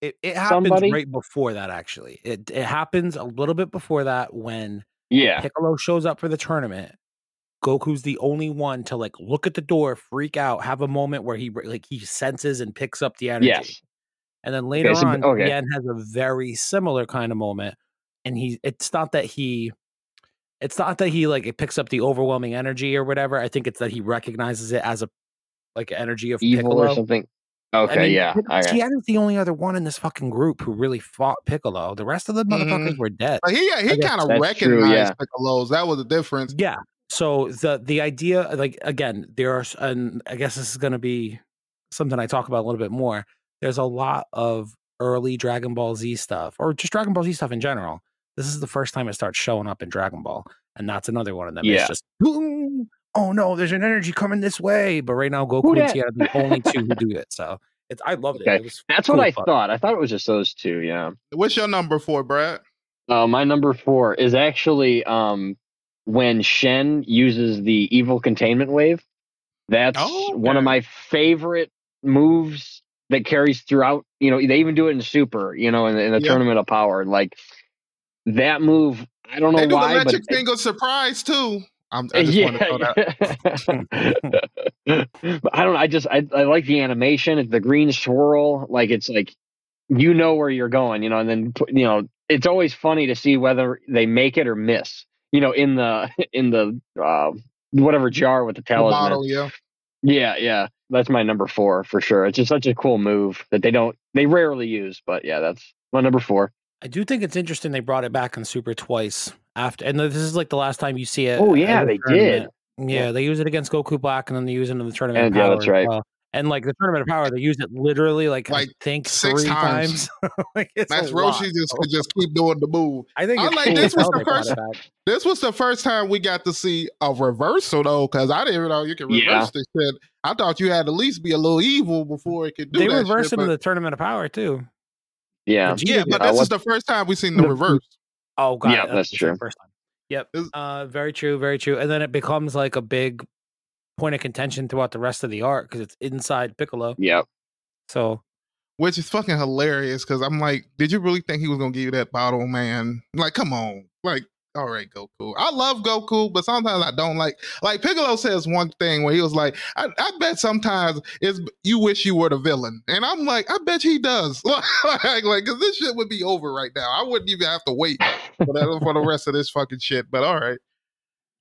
Speaker 2: it, it happens somebody? right before that actually it, it happens a little bit before that when
Speaker 3: yeah
Speaker 2: piccolo shows up for the tournament Goku's the only one to like look at the door, freak out, have a moment where he like he senses and picks up the energy. Yes. And then later okay, so, on, okay. Tien has a very similar kind of moment. And he it's not that he it's not that he like it picks up the overwhelming energy or whatever. I think it's that he recognizes it as a like energy of
Speaker 3: evil
Speaker 2: Piccolo.
Speaker 3: or something. Okay, I mean, yeah. Okay.
Speaker 2: Tien is the only other one in this fucking group who really fought Piccolo. The rest of the motherfuckers mm-hmm. were dead.
Speaker 1: But he he kind of recognized true, yeah. Piccolo's. That was the difference.
Speaker 2: Yeah, so the the idea like again there are and i guess this is going to be something i talk about a little bit more there's a lot of early dragon ball z stuff or just dragon ball z stuff in general. This is the first time it starts showing up in dragon ball and that's another one of them. Yeah. it's just boom! Oh no there's an energy coming this way. But right now goku and Tien are the only two who do it so it's i loved okay. it, it
Speaker 3: that's cool what i fun. thought. I thought it was just those two yeah.
Speaker 1: What's your number four brad?
Speaker 3: Uh, my number four is actually um when Shen uses the evil containment wave. That's oh, okay. one of my favorite moves that carries throughout. You know, they even do it in Super. You know, in, in the Tournament of Power. Like that move, I don't know they do why,
Speaker 1: the Electric but Finger surprise too. I'm, I just
Speaker 3: yeah, want to yeah. but I don't. I just I, I like the animation. It's the green swirl. Like it's like you know where you're going. You know, and then you know it's always funny to see whether they make it or miss you know, in the in the uh, whatever jar with the talisman. The
Speaker 1: yeah.
Speaker 3: Yeah, yeah. that's my number four for sure. It's just such a cool move that they don't they rarely use, but yeah, that's my number four.
Speaker 2: I do think it's interesting they brought it back in Super twice after, and this is like the last time you see it.
Speaker 3: Oh yeah, they
Speaker 2: tournament.
Speaker 3: did.
Speaker 2: Yeah, they use it against Goku Black, and then they use it in the tournament.
Speaker 3: And
Speaker 2: of
Speaker 3: yeah, that's right.
Speaker 2: well. And like the tournament of power, they use it literally like,
Speaker 1: Like,
Speaker 2: I think
Speaker 1: six
Speaker 2: three
Speaker 1: times.
Speaker 2: times. like it's
Speaker 1: That's
Speaker 2: a.
Speaker 1: Roshi just could just keep doing the move.
Speaker 2: I think
Speaker 1: I like
Speaker 2: cool
Speaker 1: this was the first- This was the first time we got to see a reversal though, because I didn't even know you could reverse
Speaker 3: Yeah.
Speaker 1: this shit. I thought you had to at least be a little evil before it could do
Speaker 2: They
Speaker 1: that
Speaker 2: reversed
Speaker 1: shit,
Speaker 2: him in
Speaker 1: but-
Speaker 2: the tournament of power too.
Speaker 3: Yeah.
Speaker 2: The G-
Speaker 1: Yeah, but this is the first time we've seen the
Speaker 3: The-
Speaker 1: reverse.
Speaker 2: Oh, god,
Speaker 3: Yeah,
Speaker 2: it.
Speaker 3: that's true.
Speaker 2: First time. Yep. Uh, very true. Very true. And then it becomes like a big point of contention throughout the rest of the arc because it's inside Piccolo.
Speaker 3: Yep.
Speaker 2: So
Speaker 1: Which is fucking hilarious because I'm like, did you really think he was gonna give you that bottle, man? Like, come on. Like, all right, Goku. I love Goku, but sometimes I don't like like Piccolo says one thing where he was like, I, I bet sometimes is you wish you were the villain. And I'm like, I bet he does. like, like, cause this shit would be over right now. I wouldn't even have to wait for, that, for the rest of this fucking shit. But all right.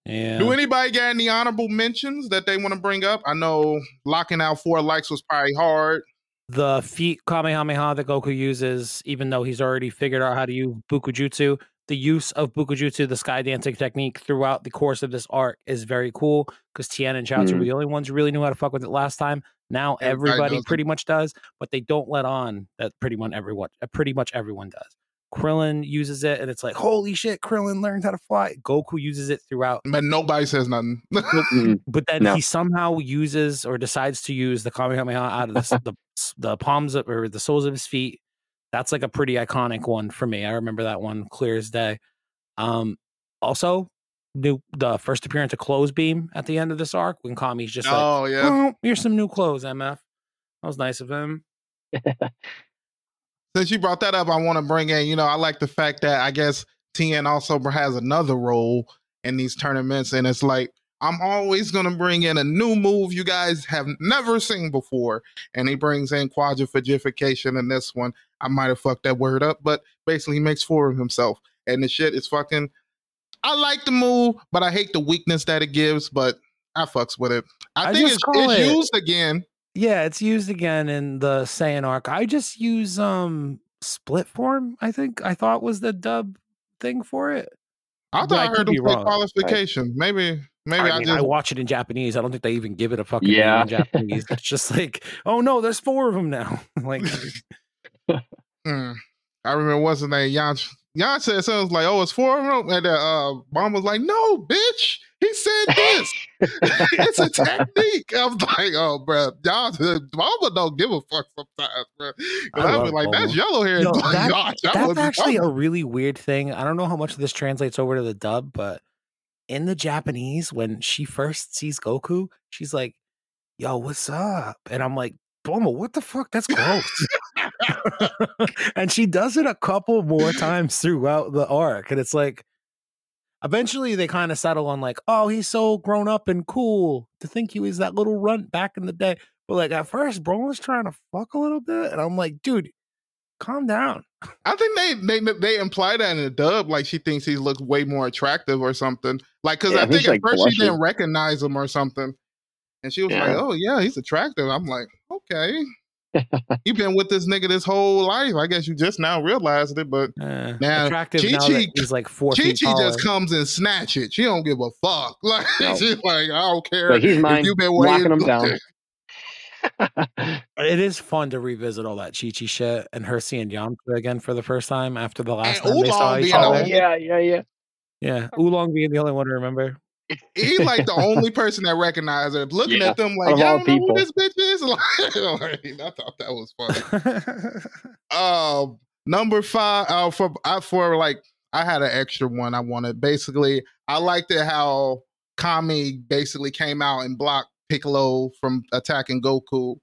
Speaker 2: Yeah.
Speaker 1: Do anybody got any honorable mentions that they want to bring up? I know locking out four likes was probably hard.
Speaker 2: the feat Kamehameha that Goku uses, even though he's already figured out how to use Bukujutsu, the use of Bukujutsu, the sky dancing technique throughout the course of this arc is very cool because Tien and Chaozu
Speaker 3: Mhm.
Speaker 2: were the only ones who really knew how to fuck with it last time. Now
Speaker 1: Everybody
Speaker 2: everybody pretty much does, but they don't let on that pretty much everyone pretty much everyone does. Krillin uses it and it's like, holy shit, Krillin learned how to fly. Goku uses it throughout
Speaker 1: But nobody says nothing.
Speaker 2: But then
Speaker 3: No.
Speaker 2: he somehow uses or decides to use the Kamehameha out of the, the the palms of, or the soles of his feet. That's like a pretty iconic one for me. I remember that one clear as day. Um, also, new the first appearance of Clothes Beam at the end of this arc when Kami's just like,
Speaker 1: oh yeah.
Speaker 2: "Oh, here's some new clothes, MF." That was nice of him.
Speaker 1: Since you brought that up, I want to bring in, you know, I like the fact that I guess Tien also has another role in these tournaments. And it's like, I'm always going to bring in a new move you guys have never seen before. And he brings in quadrifigification in this one. I might have fucked that word up, but basically he makes four of himself. And the shit is fucking. I like the move, but I hate the weakness that it gives, but I fucks with it. I,
Speaker 2: I
Speaker 1: think it's,
Speaker 2: call
Speaker 1: it's
Speaker 2: it-
Speaker 1: used again.
Speaker 2: Yeah, it's used again in the Saiyan arc. I just use um split form. I think I thought was the dub thing for it.
Speaker 1: I
Speaker 2: But
Speaker 1: thought
Speaker 2: I
Speaker 1: I, heard
Speaker 2: be
Speaker 1: him say
Speaker 2: wrong.
Speaker 1: qualification. Maybe, maybe I,
Speaker 2: I, mean,
Speaker 1: just
Speaker 2: I watch it in Japanese. I don't think they even give it a fucking name
Speaker 3: Yeah.
Speaker 2: in Japanese. It's just like, oh no, there's four of them now. like,
Speaker 1: Hmm. I remember what's his name? Jan, Jan said something like, "Oh, it's four of them," and uh, mom was like, "No, bitch, he said this. it's a technique." I'm like, "Oh, bro, y'all, mama don't give a fuck sometimes, bro."
Speaker 2: I
Speaker 1: I, was like, "That's yellow hair."
Speaker 2: Yo,
Speaker 1: Like,
Speaker 2: that-
Speaker 1: gosh, that
Speaker 2: that's
Speaker 1: was
Speaker 2: actually a really weird thing. I don't know how much of this translates over to the dub, but in the Japanese, when she first sees Goku, she's like, "Yo, what's up?" And I'm like, "Bulma, what the fuck? That's gross." and she does it a couple more times throughout the arc, and it's like. Eventually, they kind of settle on like, "Oh, he's so grown up and cool to think he was that little runt back in the day." But like at first, bro was trying to fuck a little bit, and I'm like, "Dude, calm down."
Speaker 1: I think they they they imply that in the dub, like she thinks he looks way more attractive or something. Like, because
Speaker 3: Yeah,
Speaker 1: I think at
Speaker 3: like,
Speaker 1: first she didn't recognize him or something, and she was like, "Oh yeah, he's attractive." I'm like, "Okay, you've been with this nigga this whole life. I guess you just now realized it." But
Speaker 2: Eh,
Speaker 1: Now,
Speaker 2: attractive now
Speaker 1: Chi-Chi-
Speaker 2: that he's like four
Speaker 1: Chi Chi just comes and snatch it. She don't give a fuck. Like
Speaker 3: No.
Speaker 1: she's like, I don't care.
Speaker 3: Like he's mine.
Speaker 1: you've been
Speaker 3: locking
Speaker 1: waiting.
Speaker 3: him down.
Speaker 2: It is fun to revisit all that Chi Chi shit and her seeing Yamcha again for the first time after the last
Speaker 1: And
Speaker 2: time they saw each other.
Speaker 3: oh yeah, yeah, yeah.
Speaker 2: Yeah, Oolong being the only one to remember.
Speaker 1: He's like the only person that recognized her. Looking
Speaker 3: Yeah,
Speaker 1: at them like, y'all know who this bitch is. Like, I thought that was funny. Um, number five. Uh, for I for like, I had an extra one. I wanted. Basically, I liked it how Kami basically came out and blocked Piccolo from attacking Goku.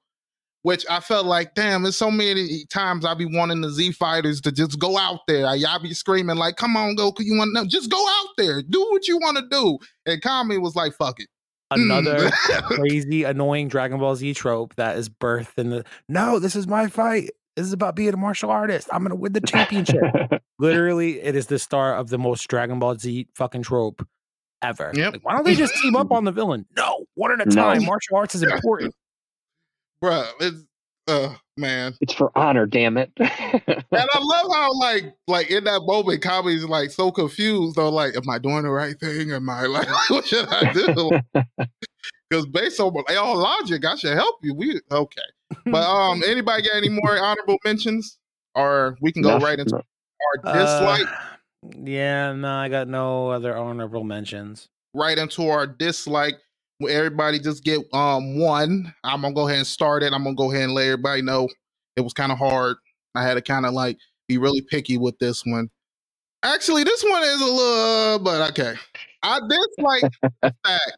Speaker 1: Which I felt like, damn, there's so many times I be wanting the Z fighters to just go out there. Y'all be screaming like, "Come on, Goku, you want to just go out there, do what you want to do." And Kami was like, "Fuck it."
Speaker 2: Another
Speaker 1: Mm.
Speaker 2: crazy, annoying Dragon Ball Z trope that is birthed in the no, this is my fight. This is about being a martial artist. I'm gonna win the championship. Literally, it is the start of the most Dragon Ball Z fucking trope ever.
Speaker 1: Yep.
Speaker 2: Like, why don't they just team up on the villain? No, one at a
Speaker 3: No.
Speaker 2: time. Martial arts is important.
Speaker 1: Bruh, it's uh man.
Speaker 3: It's for honor, damn it.
Speaker 1: And I love how like like in that moment Kami's like so confused though, like, am I doing the right thing? Am I like what should I do? Because based on all logic, I should help you. We okay. But um anybody got any more honorable mentions? Or we can go
Speaker 3: Nothing-
Speaker 1: right into our
Speaker 2: Uh,
Speaker 1: dislike,
Speaker 2: yeah, no, I got no other honorable mentions.
Speaker 1: right into our dislike. Everybody just get um one. I'm gonna go ahead and start it. I'm gonna go ahead and let everybody know it was kind of hard. I had to kind of like be really picky with this one. Actually, this one is a little, but okay. I dislike the fact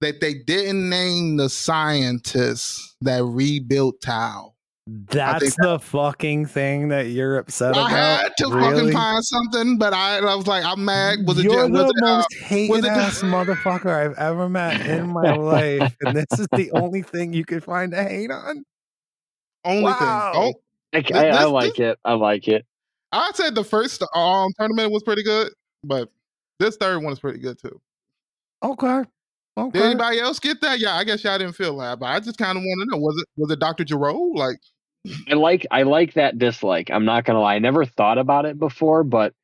Speaker 1: that they didn't name the scientists that rebuilt Tao.
Speaker 2: That's the fucking thing that you're upset
Speaker 1: I
Speaker 2: about.
Speaker 1: I had to
Speaker 2: really?
Speaker 1: fucking find something, but I, I was like, I'm mad. Was it?
Speaker 2: You're
Speaker 1: was
Speaker 2: the
Speaker 1: it, uh,
Speaker 2: most hated
Speaker 1: it-
Speaker 2: ass motherfucker I've ever met in my life, and this is the only thing you could find to hate on.
Speaker 1: only
Speaker 2: Wow.
Speaker 1: thing? Oh,
Speaker 3: I,
Speaker 1: This-
Speaker 3: I, I
Speaker 1: this-
Speaker 3: like it. I like it.
Speaker 1: I said the first um tournament was pretty good, but this third one is pretty good too.
Speaker 2: Okay, okay.
Speaker 1: Did anybody else get that? Yeah, I guess y'all didn't feel that, but I just kind of want to know was it was it Dr. Gero? Like,
Speaker 3: I like I like that dislike. I'm not gonna lie. I never thought about it before, but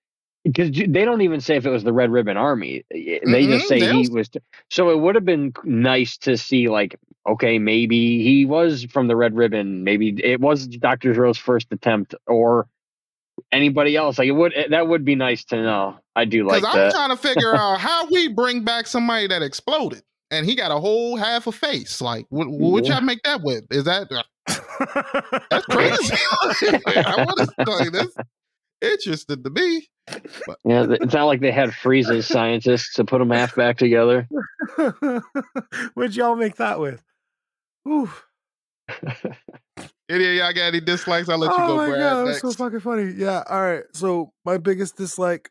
Speaker 3: because they don't even say if it was the Red Ribbon Army. They
Speaker 1: Mhm,
Speaker 3: just say he was. So it would have been nice to see, like, okay, maybe he was from the Red Ribbon. Maybe it was Doctor Gero's first attempt, or anybody else. Like it would. That would be nice to know. I do like
Speaker 1: because I'm
Speaker 3: that.
Speaker 1: trying to figure out how we bring back somebody that exploded and he got a whole half a face. Like, what what
Speaker 3: Yeah.
Speaker 1: y'all make that with? Is that that's crazy? I want to like that's interested to me.
Speaker 3: Yeah, it's not like they had Frieza's scientists to put them half back together.
Speaker 2: What'd y'all make that with? Oof.
Speaker 1: Any of y'all got any dislikes? I'll let you
Speaker 2: oh
Speaker 1: go,
Speaker 2: my
Speaker 1: Brad.
Speaker 2: god,
Speaker 1: next.
Speaker 2: that's so fucking funny. Yeah. All right. So my biggest dislike.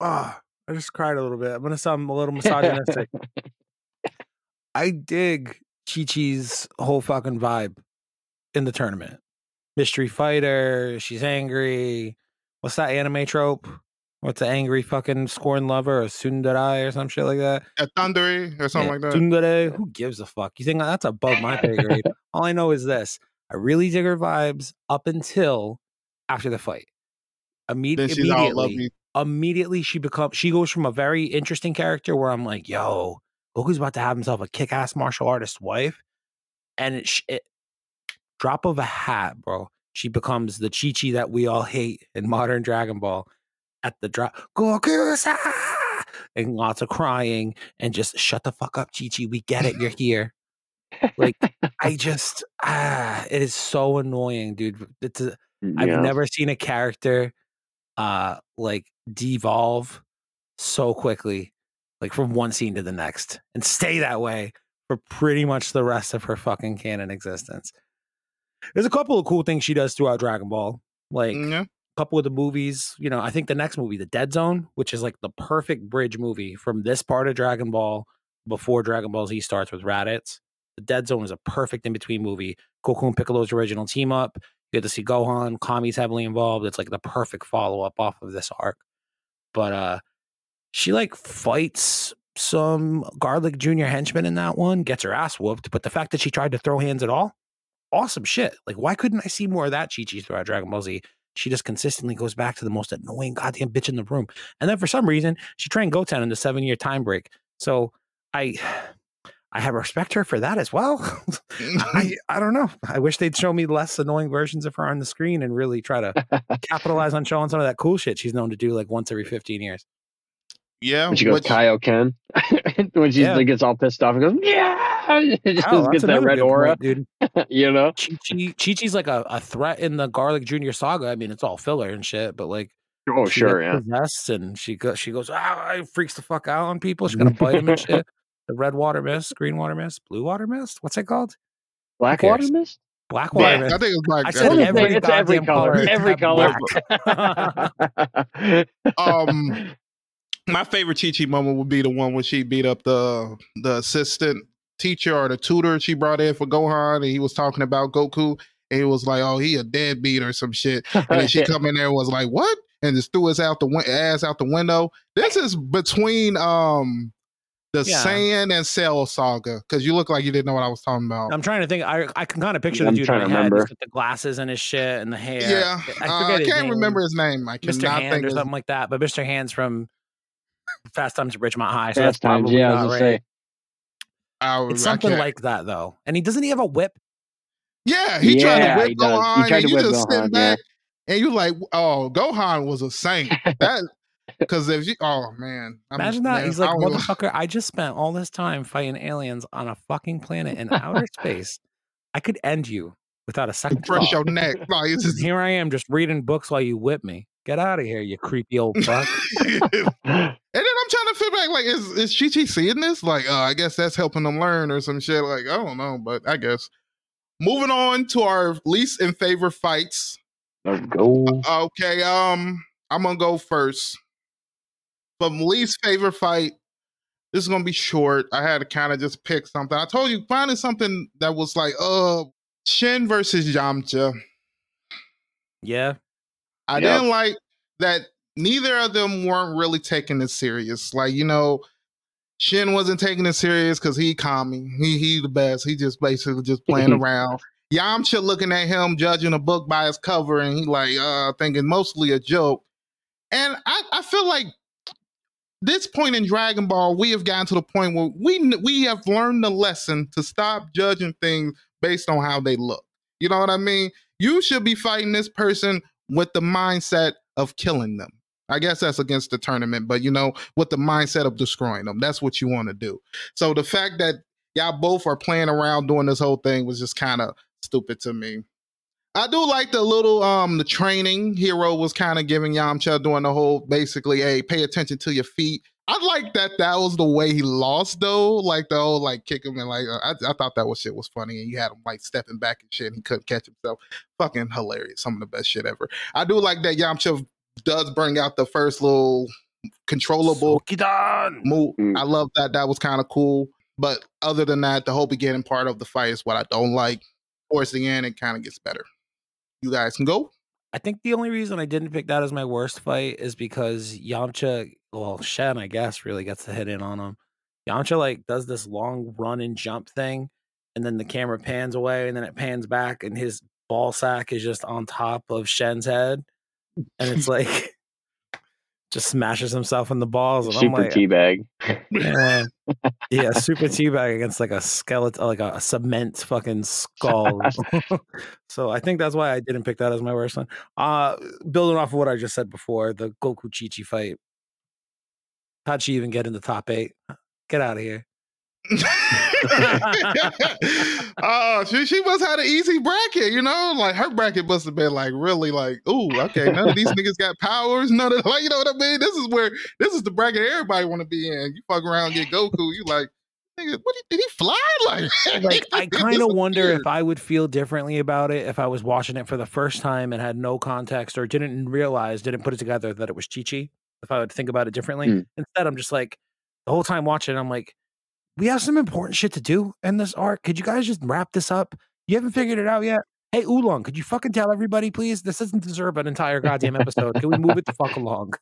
Speaker 2: Ah, I just cried a little bit. I'm gonna sound a little misogynistic. I dig Chi Chi's whole fucking vibe in the tournament. Mystery fighter. She's angry. What's that anime trope? What's an angry fucking scorn lover or tsundere or some shit like that?
Speaker 1: a thundery or something
Speaker 2: Yeah,
Speaker 1: like that.
Speaker 2: Tsundere. Who gives a fuck? You think that's above my pay grade? All I know is this: I really dig her vibes up until after the fight. Imme-
Speaker 1: Then she's all
Speaker 2: immediately, immediately she becomes she goes from a very interesting character where I'm like, yo, Goku's about to have himself a kick-ass martial artist wife, and it, it drop of a hat, bro. She becomes the Chi Chi that we all hate in modern Dragon Ball. At the drop, Goku, and lots of crying and just shut the fuck up, Chi Chi. We get it. You're here. Like I just ah, it is so annoying, dude. It's I've never seen a character uh like devolve so quickly, like from one scene to the next, and stay that way for pretty much the rest of her fucking canon existence. There's a couple of cool things she does throughout Dragon Ball, like
Speaker 1: Yeah.
Speaker 2: couple of the movies. You know, I think the next movie, The Dead Zone, which is like the perfect bridge movie from this part of Dragon Ball before Dragon Ball Z starts with Raditz. The Dead Zone is a perfect in between movie. Goku and Piccolo's original team up. You get to see Gohan. Kami's heavily involved. It's like the perfect follow up off of this arc. But uh she like fights some garlic junior henchmen in that one, gets her ass whooped. But the fact that she tried to throw hands at all, awesome shit. Like, why couldn't I see more of that Chi Chi throughout Dragon Ball Z? She just consistently goes back to the most annoying goddamn bitch in the room. And then for some reason, she trained Goten in the seven year time break. So I I have respect her for that as well. I mm-hmm. I don't know. I wish they'd show me less annoying versions of her on the screen and really try to capitalize on showing some of that cool shit she's known to do like once every 15 years.
Speaker 1: Yeah.
Speaker 3: When she goes
Speaker 1: which-
Speaker 3: Kaioken, when she
Speaker 2: Yeah.
Speaker 3: gets all pissed off and goes, yeah, just
Speaker 2: Oh,
Speaker 3: gets that red aura,
Speaker 2: point, dude.
Speaker 3: you know?
Speaker 2: Chi Chi Chi's like a, a threat in the Garlic Junior saga. I mean, it's all filler and shit, but like
Speaker 3: Oh,
Speaker 2: she
Speaker 3: sure,
Speaker 2: gets
Speaker 3: yeah.
Speaker 2: possessed and she goes she goes ah it freaks the fuck out on people. She's gonna bite them and shit. The red water mist, green water mist, blue water mist. What's it called?
Speaker 3: Black
Speaker 2: water
Speaker 3: mist?
Speaker 2: Black water
Speaker 1: Yeah,
Speaker 2: mist.
Speaker 1: I think it's like
Speaker 2: I said
Speaker 3: What is
Speaker 2: every
Speaker 3: it? It's every color.
Speaker 2: color
Speaker 3: Every color.
Speaker 1: um my favorite Chi Chi moment would be the one when she beat up the the assistant teacher or the tutor she brought in for Gohan and he was talking about Goku and he was like, Oh, he a deadbeat or some shit. And then she come in there and was like, What? And just threw his out the win- ass out the window. This is between um the
Speaker 2: Yeah.
Speaker 1: Saiyan and Cell saga because you look like you didn't know what I was talking about.
Speaker 2: I'm trying to think. I I can kind of picture the
Speaker 3: I'm
Speaker 2: dude in
Speaker 3: trying
Speaker 2: my
Speaker 3: to
Speaker 2: head
Speaker 3: remember.
Speaker 2: with the glasses and his shit and the hair.
Speaker 1: yeah,
Speaker 2: I
Speaker 1: uh, I can't
Speaker 2: name.
Speaker 1: remember his name. I
Speaker 2: Mr.
Speaker 1: cannot
Speaker 2: Hand
Speaker 1: think
Speaker 2: or
Speaker 1: of
Speaker 2: something like that. But Mr. Hands from Fast Times at Ridgemont High. So
Speaker 3: Fast
Speaker 2: that's
Speaker 3: times,
Speaker 2: probably
Speaker 3: yeah, I was
Speaker 2: right.
Speaker 3: say.
Speaker 1: Oh, I,
Speaker 2: It's something
Speaker 1: can't-
Speaker 2: like that though. And he doesn't he have a whip?
Speaker 1: Yeah, he tried to whip.
Speaker 3: He
Speaker 1: Gohan,
Speaker 3: tried
Speaker 1: and
Speaker 3: to
Speaker 1: you
Speaker 3: whip
Speaker 1: just
Speaker 3: Gohan,
Speaker 1: sitting
Speaker 3: yeah.
Speaker 1: back, and you like, oh, Gohan was a saint. That because if you, oh man, I'm-
Speaker 2: Imagine that.
Speaker 1: man,
Speaker 2: He's
Speaker 1: I
Speaker 2: like,
Speaker 1: don't
Speaker 2: motherfucker, I just spent all this time fighting aliens on a fucking planet in outer space. I could end you without a second
Speaker 1: Fresh
Speaker 2: thought.
Speaker 1: your neck. Like, just,
Speaker 2: Here I am just reading books while you whip me. Get out of here, you creepy old fuck.
Speaker 1: and then I'm trying to fit back. Like, is is Chi Chi seeing this? Like, oh, I guess that's helping them learn or some shit. Like, I don't know, but I guess. Moving on to our least and favorite fights.
Speaker 3: Let's go.
Speaker 1: Okay, um, I'm gonna go first. From least favorite fight, this is gonna be short. I had to kind of just pick something. I told you finding something that was like, uh, Shin versus Yamcha.
Speaker 2: Yeah.
Speaker 1: I
Speaker 3: Yep.
Speaker 1: didn't like that neither of them weren't really taking it serious. Like, you know, Shin wasn't taking it serious because he Kami. He he the best. He just basically just playing around. Yamcha looking at him, judging a book by its cover, and he like uh thinking mostly a joke. And I, I feel like this point in Dragon Ball, we have gotten to the point where we we have learned the lesson to stop judging things based on how they look. You know what I mean? You should be fighting this person with the mindset of killing them. I guess that's against the tournament, but you know, with the mindset of destroying them. That's what you want to do. So the fact that y'all both are playing around doing this whole thing was just kind of stupid to me. I do like the little um the training hero was kind of giving Yamcha doing the whole basically, hey, pay attention to your feet. I like that that was the way he lost though, like the whole like kick him and like uh, I, I thought that was shit was funny and you had him like stepping back and shit and he couldn't catch himself. Fucking hilarious, some of the best shit ever. I do like that Yamcha does bring out the first little controllable
Speaker 2: Sokidan!
Speaker 1: move.
Speaker 3: Mm.
Speaker 1: I love that. That was kind of cool. But other than that, the whole beginning part of the fight is what I don't like. Towards the end, it kind of gets better. You guys can go.
Speaker 2: I think the only reason I didn't pick that as my worst fight is because Yamcha, well, Shen, I guess, really gets to hit in on him. Yamcha like does this long run and jump thing, and then the camera pans away, and then it pans back, and his ball sack is just on top of Shen's head, and it's like just smashes himself in the balls, and I'm
Speaker 3: Super
Speaker 2: like,
Speaker 3: teabag.
Speaker 2: man, yeah, super teabag against like a skeleton, like a, cement fucking skull. so I think that's why I didn't pick that as my worst one. Uh building off of what I just said before, the Goku Chi Chi fight. How'd she even get in the top eight? Get out of here.
Speaker 1: oh, she she must have had an easy bracket, you know. Like her bracket must have been like really like, ooh, okay. None of these niggas got powers. None of like, you know what I mean. This is where this is the bracket everybody want to be in. You fuck around, get Goku. You like, nigga, what did he fly like?
Speaker 2: Like I kind of wonder
Speaker 1: weird.
Speaker 2: if I would feel differently about it if I was watching it for the first time and had no context or didn't realize, didn't put it together that it was Chi Chi. If I would think about it differently.
Speaker 3: Hmm.
Speaker 2: Instead, I'm just like the whole time watching, I'm like, we have some important shit to do in this arc. Could you guys just wrap this up? You haven't figured it out yet. Hey, Oolong, could you fucking tell everybody, please? This doesn't deserve an entire goddamn episode. Can we move it the fuck along?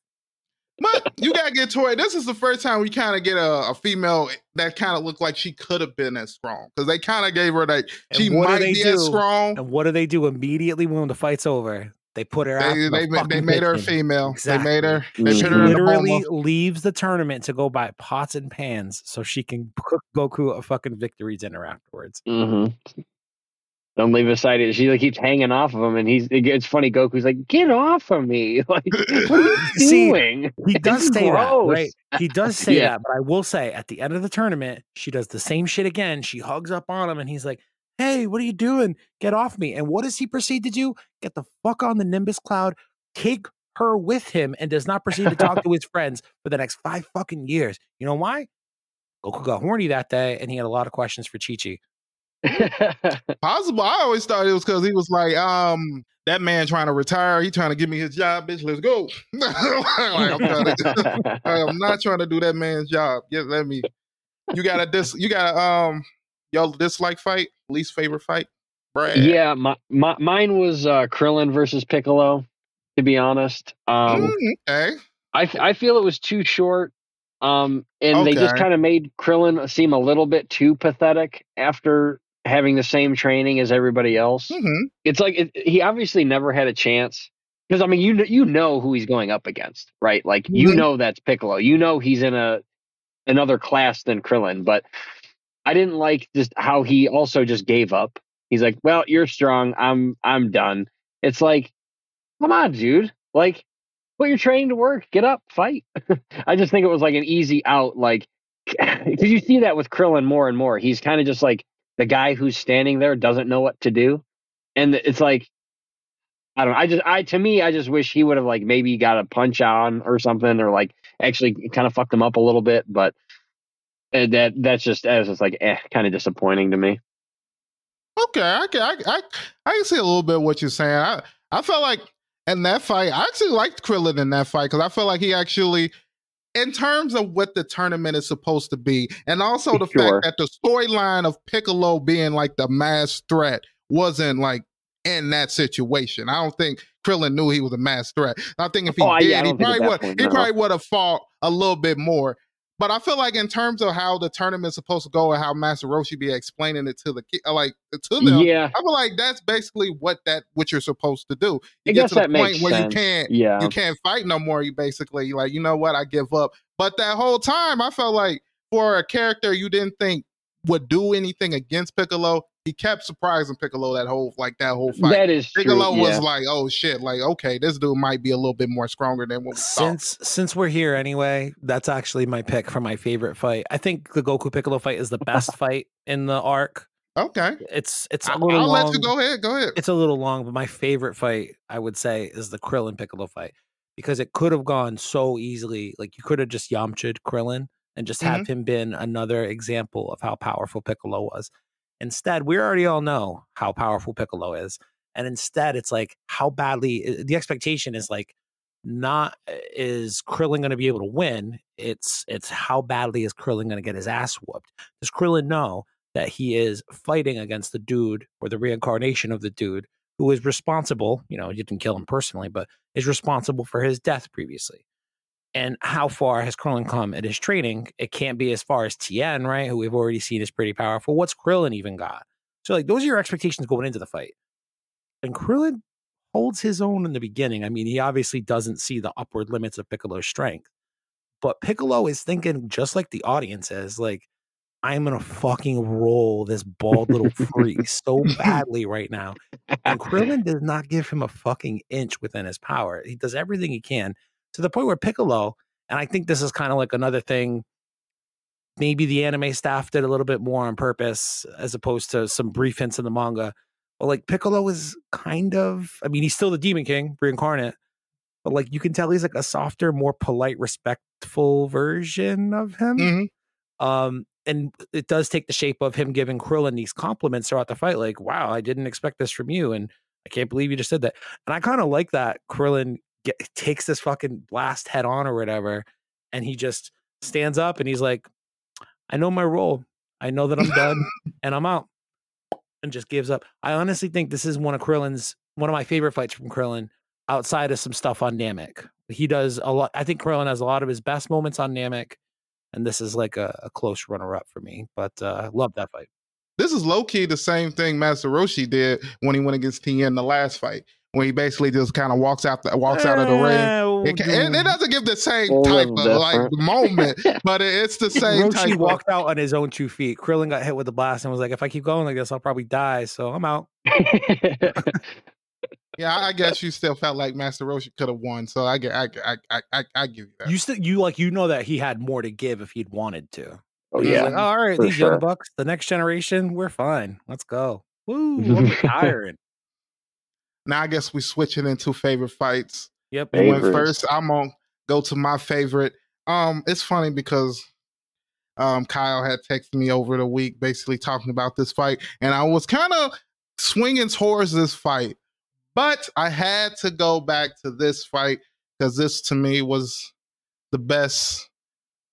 Speaker 1: But you gotta get Tori. This is the first time we kind of get a, a female that kind of looked like she could have been as strong because they kind of gave her that
Speaker 2: And
Speaker 1: she might
Speaker 2: they
Speaker 1: be as strong.
Speaker 2: And what do they do immediately when the fight's over? They put her out.
Speaker 1: They they, they made her a
Speaker 2: kitchen.
Speaker 1: female. They made her. They
Speaker 3: She
Speaker 1: put her in the
Speaker 2: literally leaves the tournament to go buy pots and pans so she can cook Goku a fucking victory dinner afterwards.
Speaker 3: Mm-hmm. Don't leave his side. She like keeps hanging off of him, and he's. It gets funny. Goku's like, "Get off of me! Like, what are you
Speaker 2: See,
Speaker 3: doing?"
Speaker 2: He does
Speaker 3: It's
Speaker 2: say that, right? He does say
Speaker 3: Yeah.
Speaker 2: that, but I will say at the end of the tournament, she does the same shit again. She hugs up on him and he's like, Hey, what are you doing? Get off me. And what does he proceed to do? Get the fuck on the Nimbus cloud, take her with him, and does not proceed to talk to his friends for the next five fucking years. You know why? Goku got horny that day and he had a lot of questions for Chi Chi.
Speaker 1: Possible. I always thought it was because he was like, um, that man trying to retire. He trying to give me his job, bitch. Let's go. like, I'm, to, I am not trying to do that man's job. Get let me. You got a dis. You got a um. Y'all dislike fight. Least favorite fight. Brad.
Speaker 3: yeah, my, my mine was uh, Krillin versus Piccolo. To be honest, um,
Speaker 1: Mm, okay.
Speaker 3: I I feel it was too short. Um, and they just kind of made Krillin seem a little bit too pathetic after having the same training as everybody else.
Speaker 1: hmm
Speaker 3: It's like it, he obviously never had a chance because I mean you you know who he's going up against, right? Like you
Speaker 1: Mhm.
Speaker 3: know that's Piccolo. You know he's in a another class than Krillin, but I didn't like just how he also just gave up. He's like, "Well, you're strong. I'm I'm done." It's like, come on, dude. Like, put your training to work. Get up, fight. I just think it was like an easy out, like because you see that with Krillin more and more. He's kind of just like the guy who's standing there doesn't know what to do, and it's like I don't know. I just I to me I just wish he would have like maybe got a punch on or something or like actually kind of fucked him up a little bit, but uh, that that's just as it's like eh, kind of disappointing to me.
Speaker 1: Okay, I can, I, I, I can see a little bit what you're saying. I, I felt like in that fight, I actually liked Krillin in that fight because I felt like he actually, in terms of what the tournament is supposed to be, and also the
Speaker 3: Sure.
Speaker 1: fact that the storyline of Piccolo being like the mass threat wasn't like in that situation. I don't think Krillin knew he was a mass threat. I think if he
Speaker 3: Oh,
Speaker 1: did,
Speaker 3: yeah,
Speaker 1: he
Speaker 3: don't think at
Speaker 1: probably would. he probably would have fought a little bit more. But I feel like in terms of how the tournament's supposed to go and how Master Roshi be explaining it to the like to them,
Speaker 3: Yeah,
Speaker 1: I feel like that's basically what that what you're supposed to do. You
Speaker 3: I
Speaker 1: get
Speaker 3: guess
Speaker 1: to the
Speaker 3: that
Speaker 1: point
Speaker 3: makes
Speaker 1: where
Speaker 3: sense.
Speaker 1: you can't
Speaker 3: yeah.
Speaker 1: you can't fight no more. You basically like, you know what, I give up. But that whole time, I felt like for a character you didn't think would do anything against Piccolo, he kept surprising Piccolo that whole like that whole fight.
Speaker 3: That is true.
Speaker 1: Piccolo was
Speaker 3: yeah.
Speaker 1: like, oh shit, like okay, this dude might be a little bit more stronger than what we thought.
Speaker 2: Since since we're here anyway, that's actually my pick for my favorite fight. I think the Goku Piccolo fight is the best fight in the arc.
Speaker 1: Okay,
Speaker 2: It's it's a
Speaker 1: I'll,
Speaker 2: little
Speaker 1: I'll
Speaker 2: long.
Speaker 1: let you go ahead. Go ahead.
Speaker 2: It's a little long, but my favorite fight I would say is the Krillin Piccolo fight because it could have gone so easily. Like you could have just Yamcha'd Krillin and just have mm-hmm. him been another example of how powerful Piccolo was. Instead, we already all know how powerful Piccolo is. And instead, it's like how badly the expectation is like not uh, is Krillin going to be able to win. It's it's how badly is Krillin going to get his ass whooped? Does Krillin know that he is fighting against the dude or the reincarnation of the dude who is responsible? You know, you didn't kill him personally, but is responsible for his death previously. And how far has Krillin come in his training? It can't be as far as Tien, right? Who we've already seen is pretty powerful. What's Krillin even got? So, like, those are your expectations going into the fight. And Krillin holds his own in the beginning. I mean, he obviously doesn't see the upward limits of Piccolo's strength, but Piccolo is thinking just like the audience is, like, I'm gonna fucking roll this bald little freak so badly right now. And Krillin does not give him a fucking inch within his power. He does everything he can to the point where Piccolo, and I think this is kind of like another thing. Maybe the anime staff did a little bit more on purpose as opposed to some brief hints in the manga. But like Piccolo is kind of, I mean, he's still the Demon King, reincarnate, but like you can tell he's like a softer, more polite, respectful version of him.
Speaker 1: Mhm.
Speaker 2: Um, and it does take the shape of him giving Krillin these compliments throughout the fight, like, wow, I didn't expect this from you. And I can't believe you just said that. And I kind of like that Krillin get, takes this fucking blast head on or whatever. And he just stands up and he's like, I know my role. I know that I'm done and I'm out. And just gives up. I honestly think this is one of Krillin's, one of my favorite fights from Krillin outside of some stuff on Namek. He does a lot. I think Krillin has a lot of his best moments on Namek and this is like a, a close runner up for me. But uh, love that fight.
Speaker 1: This is low key the same thing Master Roshi did when he went against Tien in the last fight, when he basically just kind of walks out the, walks out of the ring. It, ca- it, it doesn't give the same type
Speaker 3: little
Speaker 1: of like moment, but it- it's the same type.
Speaker 2: Roshi
Speaker 1: Of,
Speaker 2: walked out on his own two feet. Krillin got hit with the blast and was like, "If I keep going like this, I'll probably die. So I'm out."
Speaker 1: yeah, I I guess you still felt like Master Roshi could have won, so I get, I, I, I, I, I give you that.
Speaker 2: You still, you like, you know that he had more to give if he'd wanted to.
Speaker 3: oh yeah.
Speaker 2: like, oh, all right, these
Speaker 3: sure.
Speaker 2: young bucks, the next generation, we're fine. Let's go. Woo, I'm retiring.
Speaker 1: Now I guess we switching into favorite fights.
Speaker 2: Yep.
Speaker 1: You went first. I'm gonna go to my favorite. Um, it's funny because um Kyle had texted me over the week, basically talking about this fight, and I was kind of swinging towards this fight, but I had to go back to this fight because this to me was the best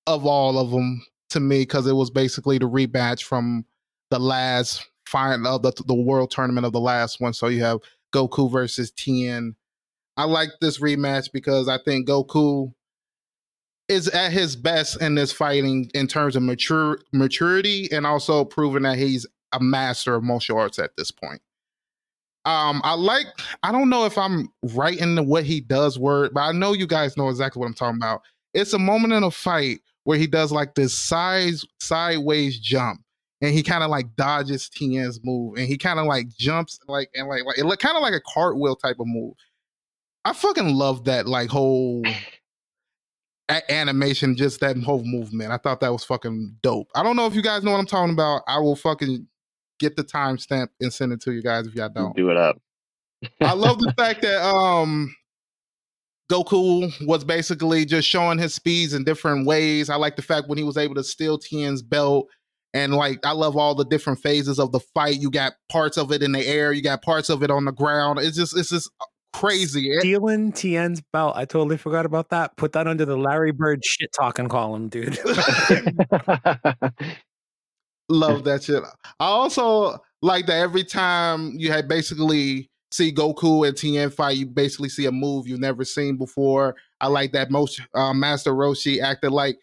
Speaker 1: of all of them to me because it was basically the rematch from the last final of the, the world tournament of the last one. So you have Goku versus Tien. I like this rematch because I think Goku is at his best in this fighting in terms of mature maturity and also proving that he's a master of martial arts at this point. Um, I like. I don't know if I'm right in the what he does word, but I know you guys know exactly what I'm talking about. It's a moment in a fight where he does like this size sideways jump, and he kind of like dodges Tien's move, and he kind of like jumps like and like like it look kind of like a cartwheel type of move. I fucking love that like whole a- animation, just that whole movement. I thought that was fucking dope. I don't know if you guys know what I'm talking about. I will fucking get the timestamp and send it to you guys if y'all don't.
Speaker 3: Do it up.
Speaker 1: I love the fact that um Goku was basically just showing his speeds in different ways. I like the fact when he was able to steal Tien's belt. And like I love all the different phases of the fight. You got parts of it in the air, you got parts of it on the ground. It's just it's just crazy. It-
Speaker 2: Stealing Tien's belt. I totally forgot about that. Put that under the Larry Bird shit talking column, dude.
Speaker 1: love that shit. I also like that every time you had basically see Goku and Tien fight, you basically see a move you've never seen before. I like that most uh, Master Roshi acted like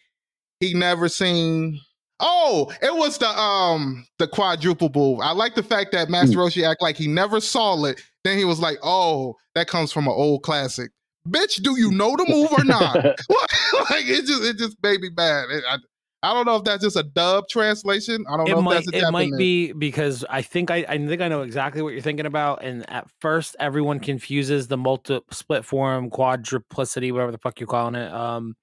Speaker 1: he never seen. Oh, it was the um the quadruple move. I like the fact that Master Roshi act like he never saw it. Then he was like, "Oh, that comes from an old classic." Bitch, do you know the move or not? like it just it just made me mad. It- I, I don't know if that's just a dub translation. I don't
Speaker 2: it
Speaker 1: know
Speaker 2: might
Speaker 1: if that's a
Speaker 2: it might be because I think I, I think I know exactly what you're thinking about. And at first, everyone confuses the multi split form, quadruplicity, whatever the fuck you're calling it. Um,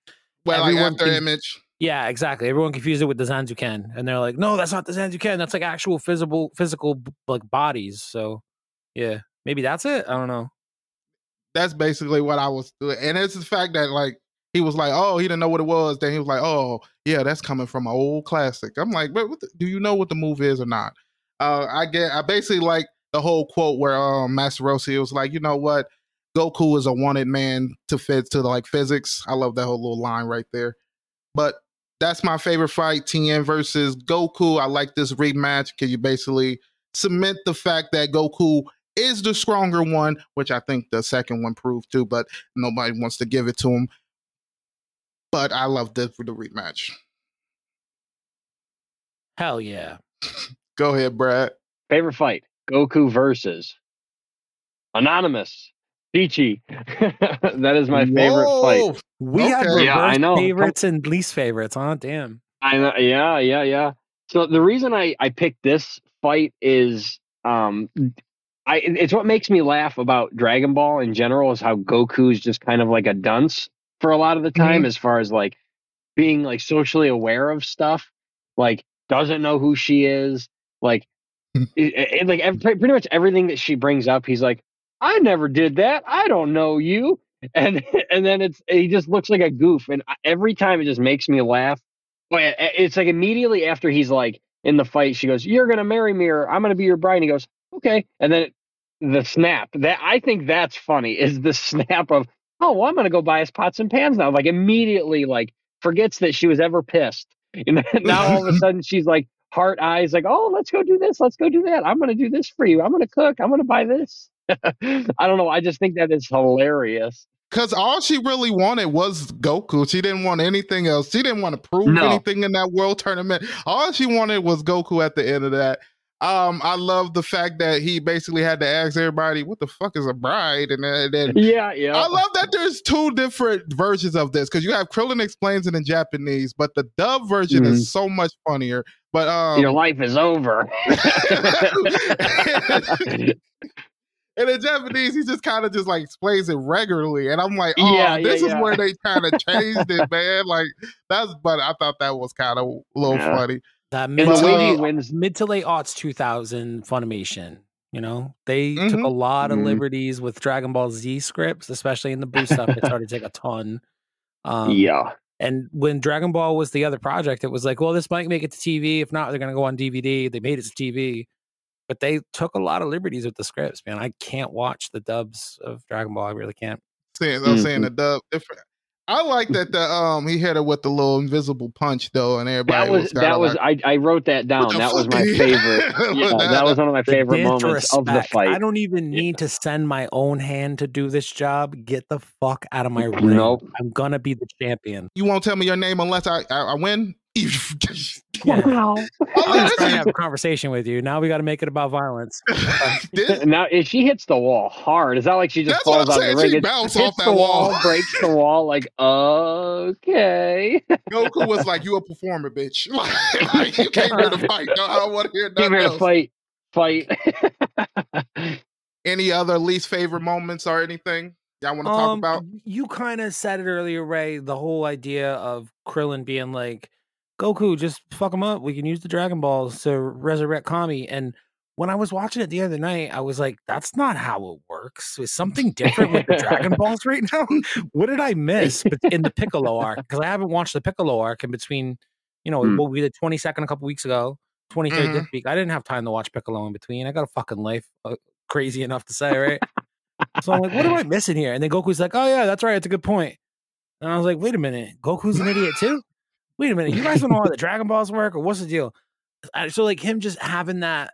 Speaker 1: well, like
Speaker 2: everyone
Speaker 1: after
Speaker 2: can-
Speaker 1: image.
Speaker 2: Yeah, exactly. Everyone confused it with the Zanzoken, and they're like, "No, that's not the Zanzoken. That's like actual physical, physical like bodies." So, yeah, maybe that's it. I don't know.
Speaker 1: That's basically what I was doing. And it's the fact that like he was like, oh, he didn't know what it was. Then he was like, oh, yeah, that's coming from an old classic. I'm like, but the, do you know what the move is or not? Uh, I get, I basically like the whole quote where um, Master Roshi was like, you know what, Goku is a wanted man to fit to like physics. I love that whole little line right there. But that's my favorite fight, Tien versus Goku. I like this rematch because you basically cement the fact that Goku is the stronger one, which I think the second one proved too, but nobody wants to give it to him. But I love this for the rematch.
Speaker 2: Hell yeah.
Speaker 1: Go ahead, Brad.
Speaker 3: Favorite fight: Goku versus Anonymous. Pichi. that is my favorite fight.
Speaker 1: Whoa!
Speaker 2: We had
Speaker 1: Okay.
Speaker 2: reverse
Speaker 3: Yeah, I know.
Speaker 2: favorites and least favorites. Huh? Damn.
Speaker 3: I know, yeah, yeah, yeah. So the reason I I picked this fight is um I it's what makes me laugh about Dragon Ball in general is how Goku's just kind of like a dunce for a lot of the time as far as like being like socially aware of stuff, like doesn't know who she is, like it, it- like ev- pretty much everything that she brings up, he's like, I never did that. I don't know you. And and then it's he just looks like a goof, and every time it just makes me laugh. Oh, but it's like immediately after he's like in the fight, she goes, "You're gonna marry me, or I'm gonna be your bride." And he goes, "Okay," and then the snap that I think that's funny is the snap of, "Oh, well, I'm gonna go buy us pots and pans now." Like immediately, like forgets that she was ever pissed, and now all of a sudden she's like heart eyes, like, "Oh, let's go do this, let's go do that. I'm gonna do this for you. I'm gonna cook. I'm gonna buy this." I don't know. I just think that is hilarious.
Speaker 1: Because all she really wanted was Goku. She didn't want anything else. She didn't want to prove
Speaker 3: No.
Speaker 1: anything in that world tournament. All she wanted was Goku at the end of that. Um, I love the fact that he basically had to ask everybody, "What the fuck is a bride?" And then, then
Speaker 3: Yeah, yeah.
Speaker 1: I love that there's two different versions of this because you have Krillin explains it in Japanese, but the dub version
Speaker 3: Mm-hmm.
Speaker 1: is so much funnier. But um,
Speaker 3: Your life is over.
Speaker 1: And in Japanese, he just kind of just like explains it regularly, and I'm like, oh,
Speaker 3: Yeah, yeah,
Speaker 1: this is
Speaker 3: yeah.
Speaker 1: where they kind of changed it, man. Like that's, but I thought that was kind of a little
Speaker 3: Yeah.
Speaker 1: funny.
Speaker 2: That mid
Speaker 1: But,
Speaker 2: to,
Speaker 3: way
Speaker 1: uh,
Speaker 3: he wins,
Speaker 2: mid to late aughts 2000 Funimation. You know, they took
Speaker 1: Mhm.
Speaker 2: a lot of
Speaker 3: Mhm.
Speaker 2: liberties with Dragon Ball Z scripts, especially in the Boo stuff. They started to take a ton. Um,
Speaker 3: yeah,
Speaker 2: And when Dragon Ball was the other project, it was like, well, this might make it to TV. If not, they're going to go on DVD. They made it to TV. But they took a lot of liberties with the scripts, man. I can't watch the dubs of Dragon Ball. I really can't.
Speaker 1: Saying, I'm saying
Speaker 3: Mhm.
Speaker 1: the dub different. I like that the um he hit her with the little invisible punch though, and everybody
Speaker 3: That was
Speaker 1: kinda
Speaker 3: that was
Speaker 1: like,
Speaker 3: I, I wrote that down. That was my favorite. Yeah,
Speaker 1: That-
Speaker 3: that was one of my favorite moments of the fight.
Speaker 2: I don't even need to send my own hand to do this job. Get the fuck out of my ring.
Speaker 3: Nope.
Speaker 2: I'm gonna be the champion.
Speaker 1: you won't tell me your name unless I I, I win.
Speaker 2: Yeah.
Speaker 3: Wow.
Speaker 2: I
Speaker 1: yeah,
Speaker 2: was trying to have a conversation with you. Now we got to make it about violence.
Speaker 1: this-
Speaker 3: now if she hits the wall hard, it's not like she just falls
Speaker 1: I'm
Speaker 3: out
Speaker 1: saying,
Speaker 3: the ring.
Speaker 1: she
Speaker 3: It
Speaker 1: bounced off that
Speaker 3: the wall,
Speaker 1: wall.
Speaker 3: breaks the wall. Like okay,
Speaker 1: Goku was like, "You a performer, bitch. Like, like, you came here to fight. No, I don't want to hear
Speaker 3: came
Speaker 1: nothing
Speaker 3: here to
Speaker 1: else."
Speaker 3: fight. Fight.
Speaker 1: Any other least favorite moments or anything y'all want to talk
Speaker 2: Um,
Speaker 1: about?
Speaker 2: You kind of said it earlier, Ray. The whole idea of Krillin being like, Goku, just fuck him up. We can use the Dragon Balls to resurrect Kami. And when I was watching it the other night, I was like, that's not how it works. Is something different with the Dragon Balls right now? what did I miss bet- in the Piccolo arc? Because I haven't watched the Piccolo arc in between, you know,
Speaker 3: Hmm.
Speaker 2: what we did 22nd a couple weeks ago, 23rd
Speaker 1: Mhm.
Speaker 2: this week. I didn't have time to watch Piccolo in between. I got a fucking life, uh, crazy enough to say, right? So I'm like, what am I missing here? And then Goku's like, oh yeah, that's right, it's a good point. And I was like, wait a minute, Goku's an idiot too. Wait a minute, you guys don't know how the Dragon Balls work, or what's the deal? So like him just having that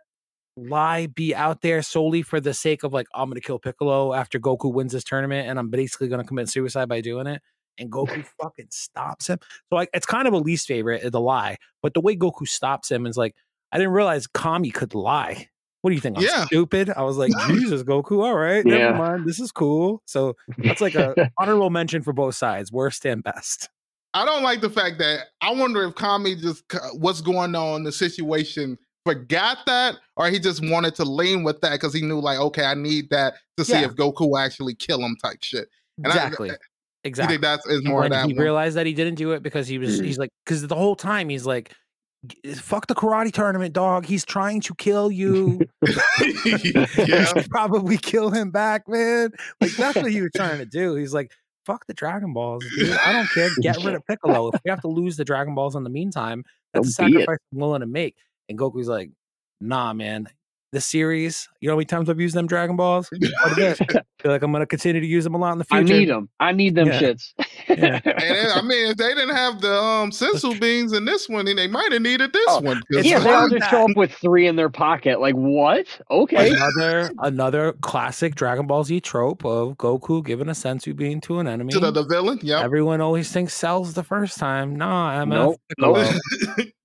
Speaker 2: lie be out there solely for the sake of like I'm gonna kill Piccolo after Goku wins this tournament, and I'm basically gonna commit suicide by doing it. And Goku fucking stops him. So like it's kind of a least favorite, of the lie. But the way Goku stops him is like, I didn't realize Kami could lie. What do you think? I'm
Speaker 1: Yeah.
Speaker 2: stupid. I was like, Jesus, Goku. All right,
Speaker 3: Yeah.
Speaker 2: never mind. This is cool. So that's like a honorable mention for both sides, worst and best.
Speaker 1: I don't like the fact that I wonder if Kami just what's going on the situation forgot that, or he just wanted to lean with that because he knew like, okay, I need that to see
Speaker 2: Yeah.
Speaker 1: if Goku will actually kill him type shit. And I-
Speaker 2: Exactly.
Speaker 1: Eh, you
Speaker 2: exactly.
Speaker 1: think that's is more
Speaker 2: when
Speaker 1: that
Speaker 2: he
Speaker 1: one?
Speaker 2: realized that he didn't do it because he was he's mm. like because the whole time he's like fuck the karate tournament dog he's trying to kill you you
Speaker 1: yeah.
Speaker 2: should probably kill him back man like that's what he was trying to do he's like fuck the dragon balls dude. i don't care. Get rid of piccolo. If we have to lose the dragon balls in the meantime that's a
Speaker 3: be it.
Speaker 2: sacrifice i'm willing to make. And goku's like nah man. The series you know how many times i've used them dragon balls? A. feel like i'm gonna continue to use them a lot in the future.
Speaker 3: I need them. I need them
Speaker 2: Yeah.
Speaker 3: shits.
Speaker 2: Yeah.
Speaker 1: And then, I mean, if they didn't have the um senzu beans in this one, then they might have needed this
Speaker 3: Oh,
Speaker 1: one. 'cause
Speaker 2: it's
Speaker 3: yeah, they all just show up with three in their pocket. Like what? Okay.
Speaker 2: another another classic Dragon Ball Z trope of Goku giving a senzu bean to an enemy.
Speaker 1: to the, the villain, yeah.
Speaker 2: Everyone always thinks Cell's the first time. Nah, I'm
Speaker 3: Nope,
Speaker 2: Piccolo.
Speaker 3: nope.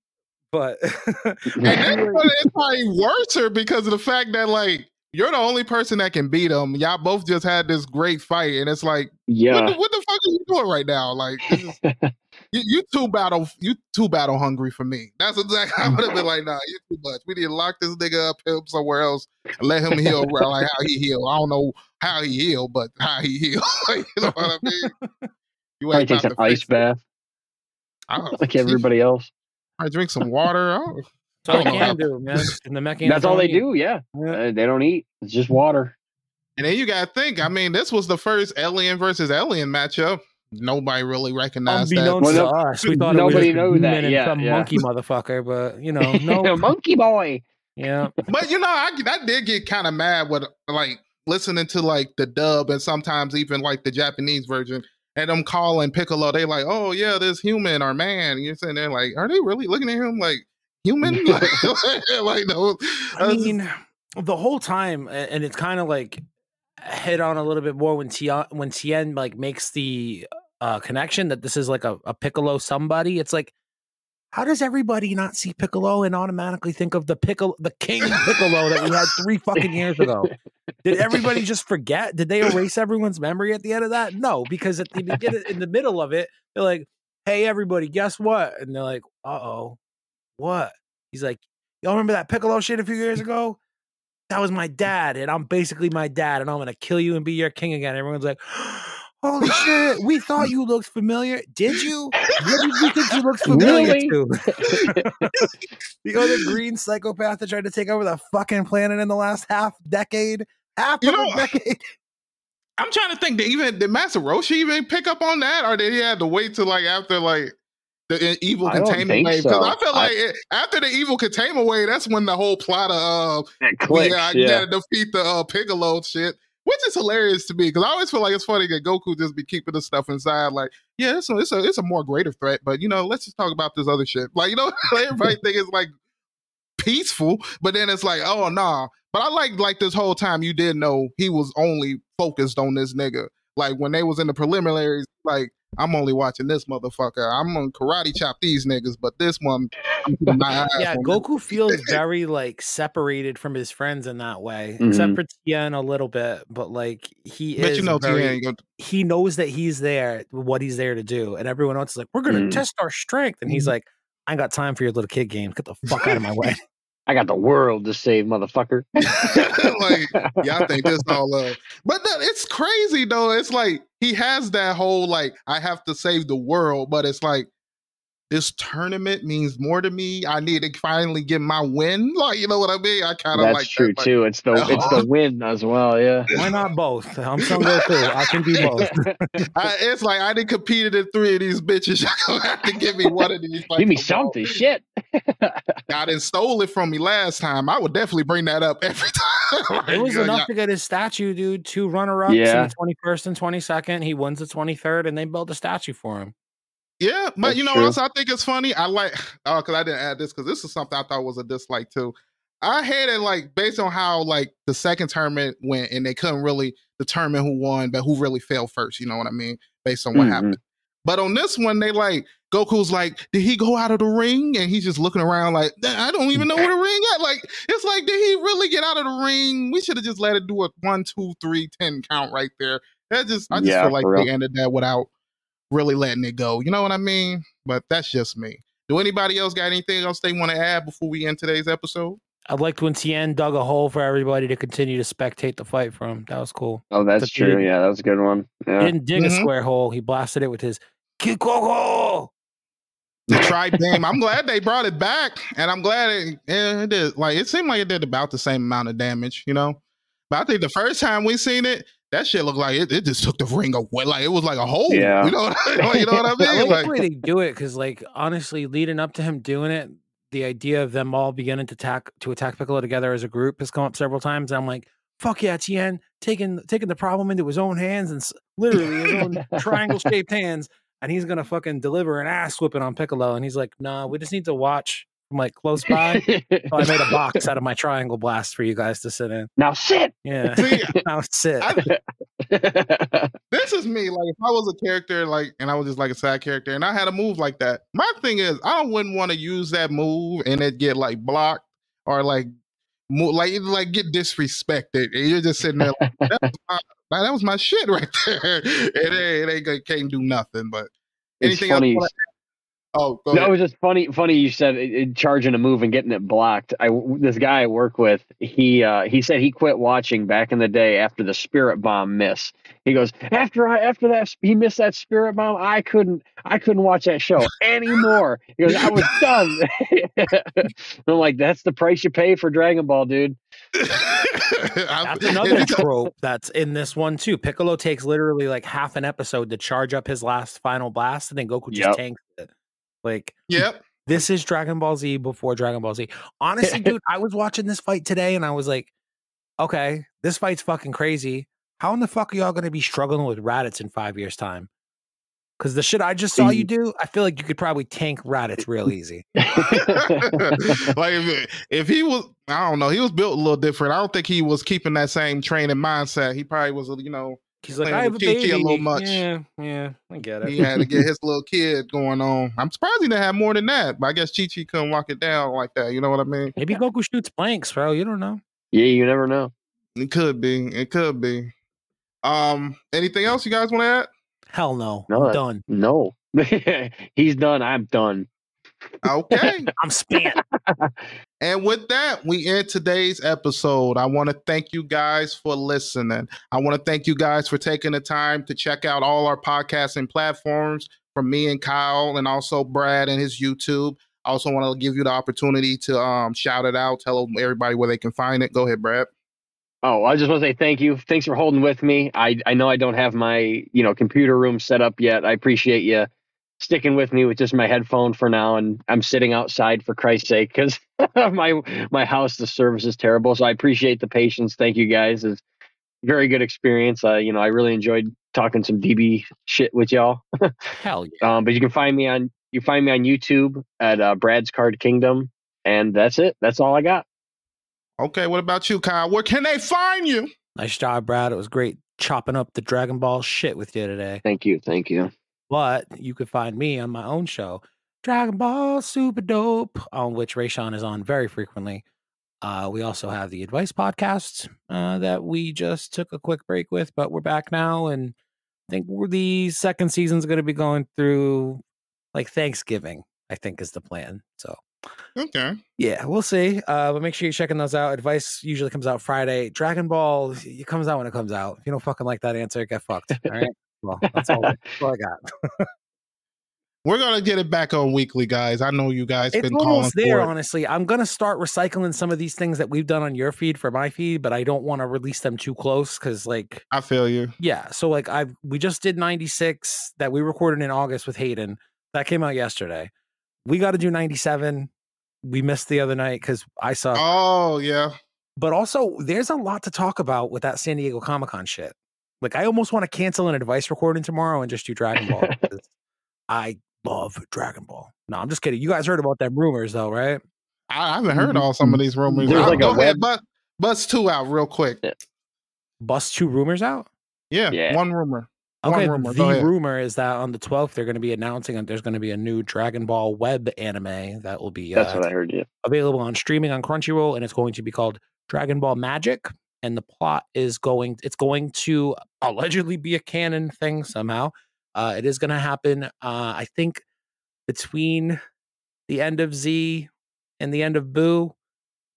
Speaker 2: But
Speaker 1: And then but it's probably worse because of the fact that like you're the only person that can beat him. Y'all both just had this great fight, and it's like, what,
Speaker 3: Yeah.
Speaker 1: the, what the fuck are you doing right now? Like, this is, you, you too battle, you too battle hungry for me. That's exactly. I would have been like, nah, you too much. We need to lock this nigga up, him somewhere else, and let him heal like how he heal. I don't know how he heal, but how he heal. you know what I mean? You ain't
Speaker 3: takes an ice bath
Speaker 1: I don't-
Speaker 3: like everybody else.
Speaker 1: I drink some water. I don't-
Speaker 2: that's all they
Speaker 1: don't
Speaker 2: can do, man. And the mechanics
Speaker 3: That's all they
Speaker 2: eat.
Speaker 3: do. Yeah.
Speaker 2: Yeah.
Speaker 3: Uh, they don't eat. It's just water.
Speaker 1: And then you got to think. I mean, this was the first alien versus alien matchup. Nobody really recognized that.
Speaker 2: Unbeknownst
Speaker 3: Well,
Speaker 2: to
Speaker 3: no-
Speaker 2: us, we thought
Speaker 3: nobody
Speaker 2: it was
Speaker 3: knew that,
Speaker 2: human and
Speaker 3: yeah,
Speaker 2: some
Speaker 3: yeah.
Speaker 2: monkey motherfucker. But you know, no,
Speaker 3: Monkey boy.
Speaker 2: yeah,
Speaker 1: But you know, I, I did get kind of mad with like listening to like the dub and sometimes even like the Japanese version. And them calling Piccolo, they like, oh yeah, this human or man. And you're sitting there like, are they really looking at him like human? like, like no.
Speaker 2: I mean, the whole time, and it's kind of like hit on a little bit more when Tien when Tien like makes the uh, connection that this is like a, a Piccolo somebody. It's like, how does everybody not see Piccolo and automatically think of the Piccolo, the King Piccolo that we had three fucking years ago? Did everybody just forget? Did they erase everyone's memory at the end of that? No, because at the beginning, in the middle of it, they're like, "Hey, everybody, guess what?" And they're like, "Uh oh, what?" He's like, "Y'all remember that Piccolo shit a few years ago? That was my dad, and I'm basically my dad, and I'm gonna kill you and be your king again." Everyone's like. Holy shit! We thought you looked familiar. Did you? What did you think you looked familiar
Speaker 3: Really?
Speaker 2: to? the other green psychopath that tried to take over the fucking planet in the last half decade, half
Speaker 1: You know,
Speaker 2: a decade.
Speaker 1: I'm trying to think. Did even did Master Roshi even pick up on that, or did he have to wait till like after like the evil
Speaker 3: I
Speaker 1: containment wave? Because
Speaker 3: so.
Speaker 1: I feel
Speaker 3: I-
Speaker 1: like it, after the evil containment wave, that's when the whole plot of uh,
Speaker 3: clicks.
Speaker 1: uh,
Speaker 3: yeah.
Speaker 1: gotta defeat the uh, Piccolo shit. which is hilarious to me because I always feel like it's funny that Goku just be keeping the stuff inside. Like, yeah, it's a, it's a it's a more greater threat, but you know, let's just talk about this other shit. Like, you know, everybody think it's like peaceful, but then it's like, oh nah. But I like like this whole time you did know he was only focused on this nigga. Like when they was in the preliminaries, like I'm only watching this motherfucker. I'm gonna karate chop these niggas, but this one,
Speaker 2: yeah, Goku feels very like separated from his friends in that way, mm-hmm. except for Tien a little bit. But like he but is, you know, very, Tien, he knows that he's there, what he's there to do, and everyone else is like, "We're gonna mm-hmm. test our strength," and he's mm-hmm. like, "I ain't got time for your little kid games. Get the fuck out of my way."
Speaker 3: I got the world to save, motherfucker.
Speaker 1: like, y'all think this all up. But that, it's crazy though. It's like he has that whole like, I have to save the world, but it's like this tournament means more to me. I need to finally get my win. Like, you know what I mean? I kind of like
Speaker 3: That's true
Speaker 1: that.
Speaker 3: too. It's the it's the win as well. Yeah.
Speaker 2: Why not both? I'm Son Goku. I can do both.
Speaker 1: I, it's like I didn't competed in three of these bitches. You're gonna have to give me one of these.
Speaker 3: give me something. Shit.
Speaker 1: I didn't stole it from me last time. I would definitely bring that up every time.
Speaker 2: like, it was enough to get his statue, dude. Two runner ups yeah. in the 21st and 22nd. He wins the 23rd, and they built a statue for him.
Speaker 1: Yeah, but That's you know true. what else I think it's funny? I like oh, because I didn't add this because this is something I thought was a dislike too. I hated like based on how like the second tournament went and they couldn't really determine who won, but who really fell first. You know what I mean? Based on what mm-hmm. happened. But on this one, they like Goku's like, did he go out of the ring? And he's just looking around like, I don't even know where the ring at. Like, it's like, did he really get out of the ring? We should have just let it do a one, two, three, ten count right there. That just, I just yeah, feel like they ended that without really letting it go. You know what I mean? But that's just me. Do anybody else got anything else they want to add before we end today's episode?
Speaker 2: I liked when Tien dug a hole for everybody to continue to spectate the fight from. That was cool.
Speaker 3: Oh, that's true. Yeah, that was a good one. Yeah.
Speaker 2: He didn't dig mm-hmm. a square hole. He blasted it with his Kikoho.
Speaker 1: The Tri-Beam. I'm glad they brought it back, and I'm glad it, it did. Like it seemed like it did about the same amount of damage, you know. But I think the first time we seen it, that shit looked like it, it just took the ring away. Like it was like a hole. Yeah. You know, you know what I mean? I
Speaker 2: like, like the way they do it because, like, honestly, leading up to him doing it, the idea of them all beginning to attack to attack Piccolo together as a group has come up several times. I'm like, fuck yeah, Tien taking taking the problem into his own hands and literally his own triangle shaped hands, and he's gonna fucking deliver an ass whipping on Piccolo. And he's like, nah, we just need to watch from like close by. so I made a box out of my triangle blast for you guys to sit in.
Speaker 3: Now sit.
Speaker 2: Yeah. now sit. I,
Speaker 1: this is me. Like if I was a character, like, and I was just like a side character, and I had a move like that. My thing is, I wouldn't want to use that move and it get like blocked or like, like, like get disrespected. And you're just sitting there like, that, was my, that was my shit right there. It ain't, it ain't can't do nothing. But anything
Speaker 3: it's funny.
Speaker 1: else? Oh,
Speaker 3: that was just funny. Funny you said it, it, charging a move and getting it blocked. I this guy I work with, he uh, he said he quit watching back in the day after the spirit bomb miss. He goes after I after that he missed that spirit bomb. I couldn't I couldn't watch that show anymore. He goes I was done. I'm like that's the price you pay for Dragon Ball, dude.
Speaker 2: that's another trope that's in this one too. Piccolo takes literally like half an episode to charge up his last final blast, and then Goku just yep. tanks it. Like,
Speaker 1: yep.
Speaker 2: This is Dragon Ball Z before Dragon Ball Z. Honestly, dude, I was watching this fight today and I was like, okay, this fight's fucking crazy. How in the fuck are y'all going to be struggling with Raditz in five years' time? Because the shit I just saw you do, I feel like you could probably tank Raditz real easy. like
Speaker 1: if, if he was, I don't know, he was built a little different. I don't think he was keeping that same training mindset. He probably was, you know,
Speaker 2: He's like, I have a baby. A little much. Yeah, yeah, I get it.
Speaker 1: He had to get his little kid going on. I'm surprised he didn't have more than that, but I guess Chi Chi couldn't walk it down like that. You know what I mean?
Speaker 2: Maybe Goku shoots blanks, bro. You don't know.
Speaker 3: Yeah, you never know.
Speaker 1: It could be. It could be. Um, anything else you guys want to add?
Speaker 2: Hell no. no I'm done.
Speaker 3: No. He's done. I'm done.
Speaker 1: Okay.
Speaker 2: I'm spent.
Speaker 1: and with that, we end today's episode. I want to thank you guys for listening. I want to thank you guys for taking the time to check out all our podcasting platforms from me and Kyle and also Brad and his YouTube. I also want to give you the opportunity to um, shout it out, tell everybody where they can find it. Go ahead, Brad.
Speaker 3: Oh, I just want to say thank you. Thanks for holding with me. I I know I don't have my you know computer room set up yet. I appreciate you sticking with me with just my headphone for now and i'm sitting outside for christ's sake because my my house the service is terrible so i appreciate the patience thank you guys as very good experience. Uh, you know, I really enjoyed talking some DB shit with y'all.
Speaker 2: Hell yeah.
Speaker 3: Um, but you can find me on you find me on YouTube at uh, Brad's Card Kingdom, and that's it. That's all I got.
Speaker 1: Okay, what about you, Kyle? Where can they find you?
Speaker 2: Nice job, Brad. It was great chopping up the Dragon Ball shit with you today.
Speaker 3: Thank you, thank you.
Speaker 2: But you could find me on my own show, Dragon Ball Super Dope, on which Raysean is on very frequently. Uh, we also have the Advice Podcast uh, that we just took a quick break with, but we're back now, and I think we're, the second season's going to be going through like Thanksgiving. I think is the plan. So
Speaker 1: Okay.
Speaker 2: yeah, we'll see. Uh, but make sure you're checking those out. Advice usually comes out Friday. Dragon Ball it comes out when it comes out. If you don't fucking like that answer, get fucked. All right. Well, that's all, that's all I got.
Speaker 1: We're gonna get it back on weekly, guys. I know you guys
Speaker 2: It's
Speaker 1: been calling
Speaker 2: almost there,
Speaker 1: for it.
Speaker 2: honestly. I'm gonna start recycling some of these things that we've done on your feed for my feed, but I don't want to release them too close because, like,
Speaker 1: I feel you.
Speaker 2: yeah. So, like, I we just did 96 that we recorded in August with Hayden. That came out yesterday. We got to do 97. We missed the other night because I saw.
Speaker 1: Oh yeah.
Speaker 2: but also, there's a lot to talk about with that San Diego Comic Con shit. Like, I almost want to cancel an advice recording tomorrow and just do Dragon Ball. I love Dragon Ball. No, I'm just kidding. You guys heard about them rumors, though, right?
Speaker 1: I, I haven't heard all some of these rumors.
Speaker 3: There's
Speaker 1: I'll
Speaker 3: like a
Speaker 1: go ahead,
Speaker 3: web-
Speaker 1: but bust two out real quick.
Speaker 2: Bust two rumors out.
Speaker 1: Yeah,
Speaker 3: Yeah.
Speaker 1: one rumor. One
Speaker 2: Okay,
Speaker 1: rumor,
Speaker 2: the rumor is that on the 12th they're going to be announcing that there's going to be a new Dragon Ball web anime that will be
Speaker 3: That's
Speaker 2: uh,
Speaker 3: what I heard. Yeah.
Speaker 2: available on streaming on Crunchyroll, and it's going to be called Dragon Ball Magic. And the plot is going, it's going to allegedly be a canon thing somehow. Uh, it is going to happen, uh, I think, between the end of Z and the end of Buu.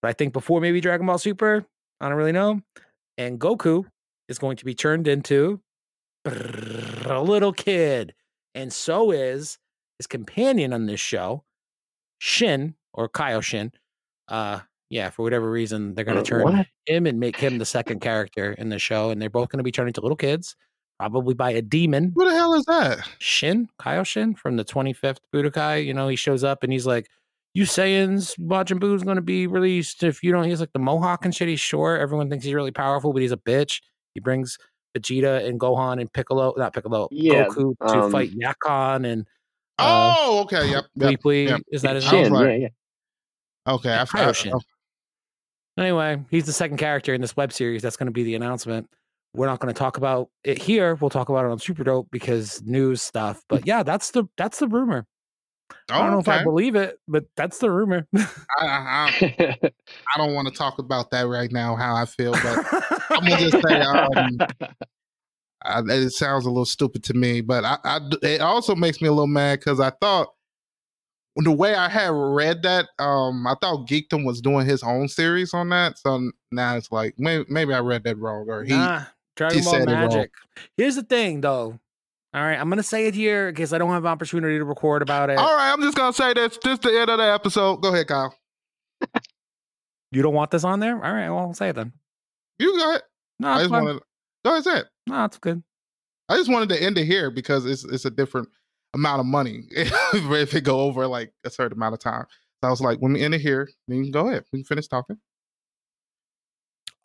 Speaker 2: But I think before maybe Dragon Ball Super. I don't really know. And Goku is going to be turned into a little kid. And so is his companion on this show, Shin or Kaioshin. Uh yeah, for whatever reason, they're gonna
Speaker 3: Uh,
Speaker 2: turn
Speaker 3: what?
Speaker 2: him and make him the second character in the show, and they're both gonna be turned into little kids, probably by a demon.
Speaker 1: Who the hell is that?
Speaker 2: Shin, Kaioshin from the 25th Budokai. You know, he shows up and he's like, You Saiyans, Majin Buu's gonna be released if you don't. He's like the Mohawk and shit. He's short. Everyone thinks he's really powerful, but he's a bitch. He brings Vegeta and Gohan and Piccolo, not Piccolo,
Speaker 3: Yeah,
Speaker 2: Goku to
Speaker 3: um,
Speaker 2: fight Yakon and uh,
Speaker 1: oh, okay. Yep. yep. Yep.
Speaker 2: Is that his
Speaker 1: I
Speaker 2: name?
Speaker 3: Shin,
Speaker 1: like-
Speaker 3: yeah, yeah.
Speaker 1: Okay. I, I,
Speaker 2: Kaioshin. Anyway, he's the second character in this web series. That's going to be the announcement. We're not going to talk about it here. We'll talk about it on Super Dope because news stuff. But yeah, that's the that's the rumor. I don't know if I believe it, but that's the rumor.
Speaker 1: I, I, I don't want to talk about that right now. How I feel, but I'm gonna just say um, I, it sounds a little stupid to me. But I, I it also makes me a little mad because I thought the way I had read that, um, I thought Geekdom was doing his own series on that. So now it's like maybe maybe I read that wrong or he.
Speaker 2: nah, Dragon
Speaker 1: he
Speaker 2: Ball
Speaker 1: it.
Speaker 2: Magic. Here's the thing, though. All right, I'm going to say it here because I don't have an opportunity to record about it.
Speaker 1: All right, I'm just gonna say this. This the end of the episode. Go ahead, Kyle.
Speaker 2: You don't want this on there? All right, well, I'll say it then.
Speaker 1: You go ahead.
Speaker 2: No,
Speaker 1: I just
Speaker 2: fine.
Speaker 1: wanted. Go ahead, say it.
Speaker 2: No, it's good.
Speaker 1: I just wanted to end it here because it's it's a different amount of money if it go over like a certain amount of time. So I was like, when we end it here, then you can go ahead. We can finish talking.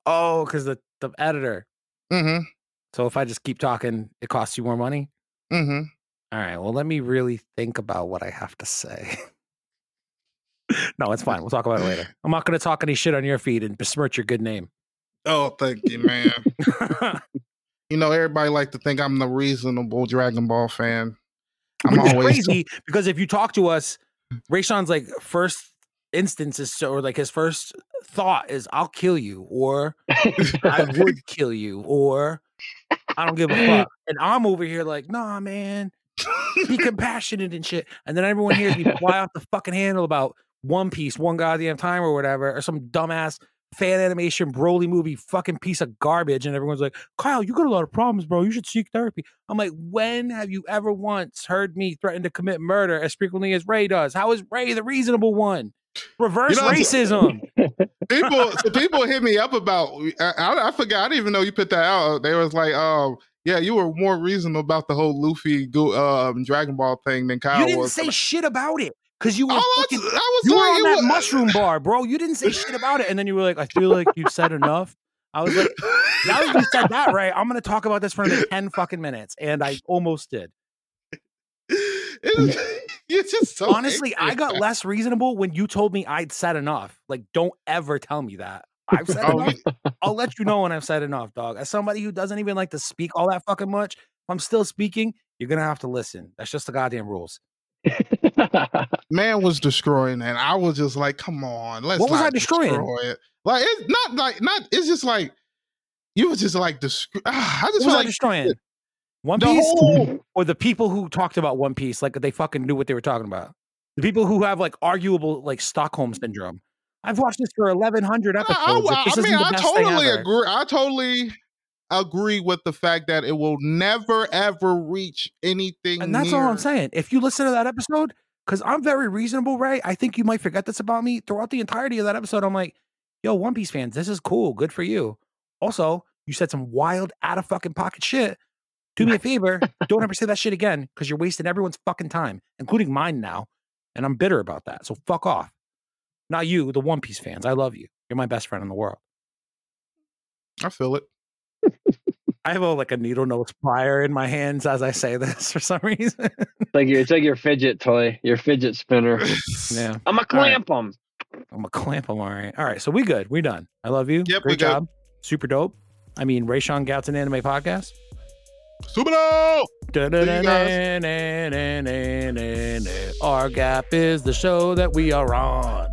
Speaker 2: Oh, because the, the editor.
Speaker 1: Mm-hmm.
Speaker 2: So if I just keep talking, it costs you more money?
Speaker 1: Mm-hmm.
Speaker 2: All right. Well, let me really think about what I have to say. no, it's fine. We'll talk about it later. I'm not going to talk any shit on your feed and besmirch your good name.
Speaker 1: Oh, thank you, man. you know, everybody like to think I'm the reasonable Dragon Ball fan. I'm
Speaker 2: Which is
Speaker 1: always
Speaker 2: crazy because if you talk to us, Raysean's like first instance is so, or like his first thought is, I'll kill you, or I would kill you, or I don't give a fuck. And I'm over here like, nah, man, be compassionate and shit. And then everyone hears me fly off the fucking handle about One Piece, one goddamn time or whatever, or some dumbass fan animation Broly movie fucking piece of garbage. And everyone's like, Kyle, you got a lot of problems, bro. You should seek therapy. I'm like, when have you ever once heard me threaten to commit murder as frequently as Ray does? How is Ray the reasonable one? Reverse
Speaker 1: You know,
Speaker 2: racism.
Speaker 1: people so people hit me up about I, I, I forgot I didn't even know you put that out. They was like, um, yeah, you were more reasonable about the whole Luffy um, Dragon Ball thing than Kyle
Speaker 2: you didn't
Speaker 1: was.
Speaker 2: say shit about it because you were
Speaker 1: oh, All
Speaker 2: fucking
Speaker 1: was- I was
Speaker 2: You were on that
Speaker 1: was-
Speaker 2: mushroom bar, bro. You didn't say shit about it, and then you were like, "I feel like you've said enough." I was like, now that you said that, right? I'm going to talk about this for another 10 fucking minutes. And I almost did.
Speaker 1: You're just so
Speaker 2: Honestly, I got less reasonable when you told me I'd said enough. Like, don't ever tell me that. I've said
Speaker 1: Oh,
Speaker 2: enough. I'll let you know when I've said enough, dog. As somebody who doesn't even like to speak all that fucking much, if I'm still speaking, you're going to have to listen. That's just the goddamn rules.
Speaker 1: man was destroying and I was just like, come on, let's
Speaker 2: What was
Speaker 1: not
Speaker 2: I destroying?
Speaker 1: destroy it. Like it's not like not it's just like you was just like descri- ah, I just
Speaker 2: was I
Speaker 1: like
Speaker 2: destroying? One Piece
Speaker 1: whole
Speaker 2: or the people who talked about One Piece like they fucking knew what they were talking about? The people who have like arguable like Stockholm syndrome. I've watched this for 1100
Speaker 1: I,
Speaker 2: episodes.
Speaker 1: I,
Speaker 2: Like, this
Speaker 1: I mean,
Speaker 2: the
Speaker 1: I
Speaker 2: best thing
Speaker 1: totally agree. I totally agree with the fact that it will never ever reach anything.
Speaker 2: And that's all I'm saying. If you listen to that episode, because I'm very reasonable, Ray, I think you might forget this about me. Throughout the entirety of that episode, I'm like, yo, One Piece fans, this is cool. Good for you. Also, you said some wild, out of fucking pocket shit. Do me a favor, don't ever say that shit again because you're wasting everyone's fucking time, including mine now. And I'm bitter about that. So fuck off. Not you, the One Piece fans. I love you. You're my best friend in the world.
Speaker 1: I feel it.
Speaker 2: I have a, like a needle nose plier in my hands as I say this for some reason.
Speaker 3: like your, it's like your fidget toy, your fidget spinner.
Speaker 2: yeah.
Speaker 3: I'm gonna clamp them.
Speaker 2: I'm gonna clamp them. All right. All right. So we good. We done. I love you.
Speaker 1: Yep,
Speaker 2: Great
Speaker 1: we good.
Speaker 2: job. Super dope. I mean, Raysean Gadson anime podcast.
Speaker 1: Super dope!
Speaker 2: RGAP is the show that we are on.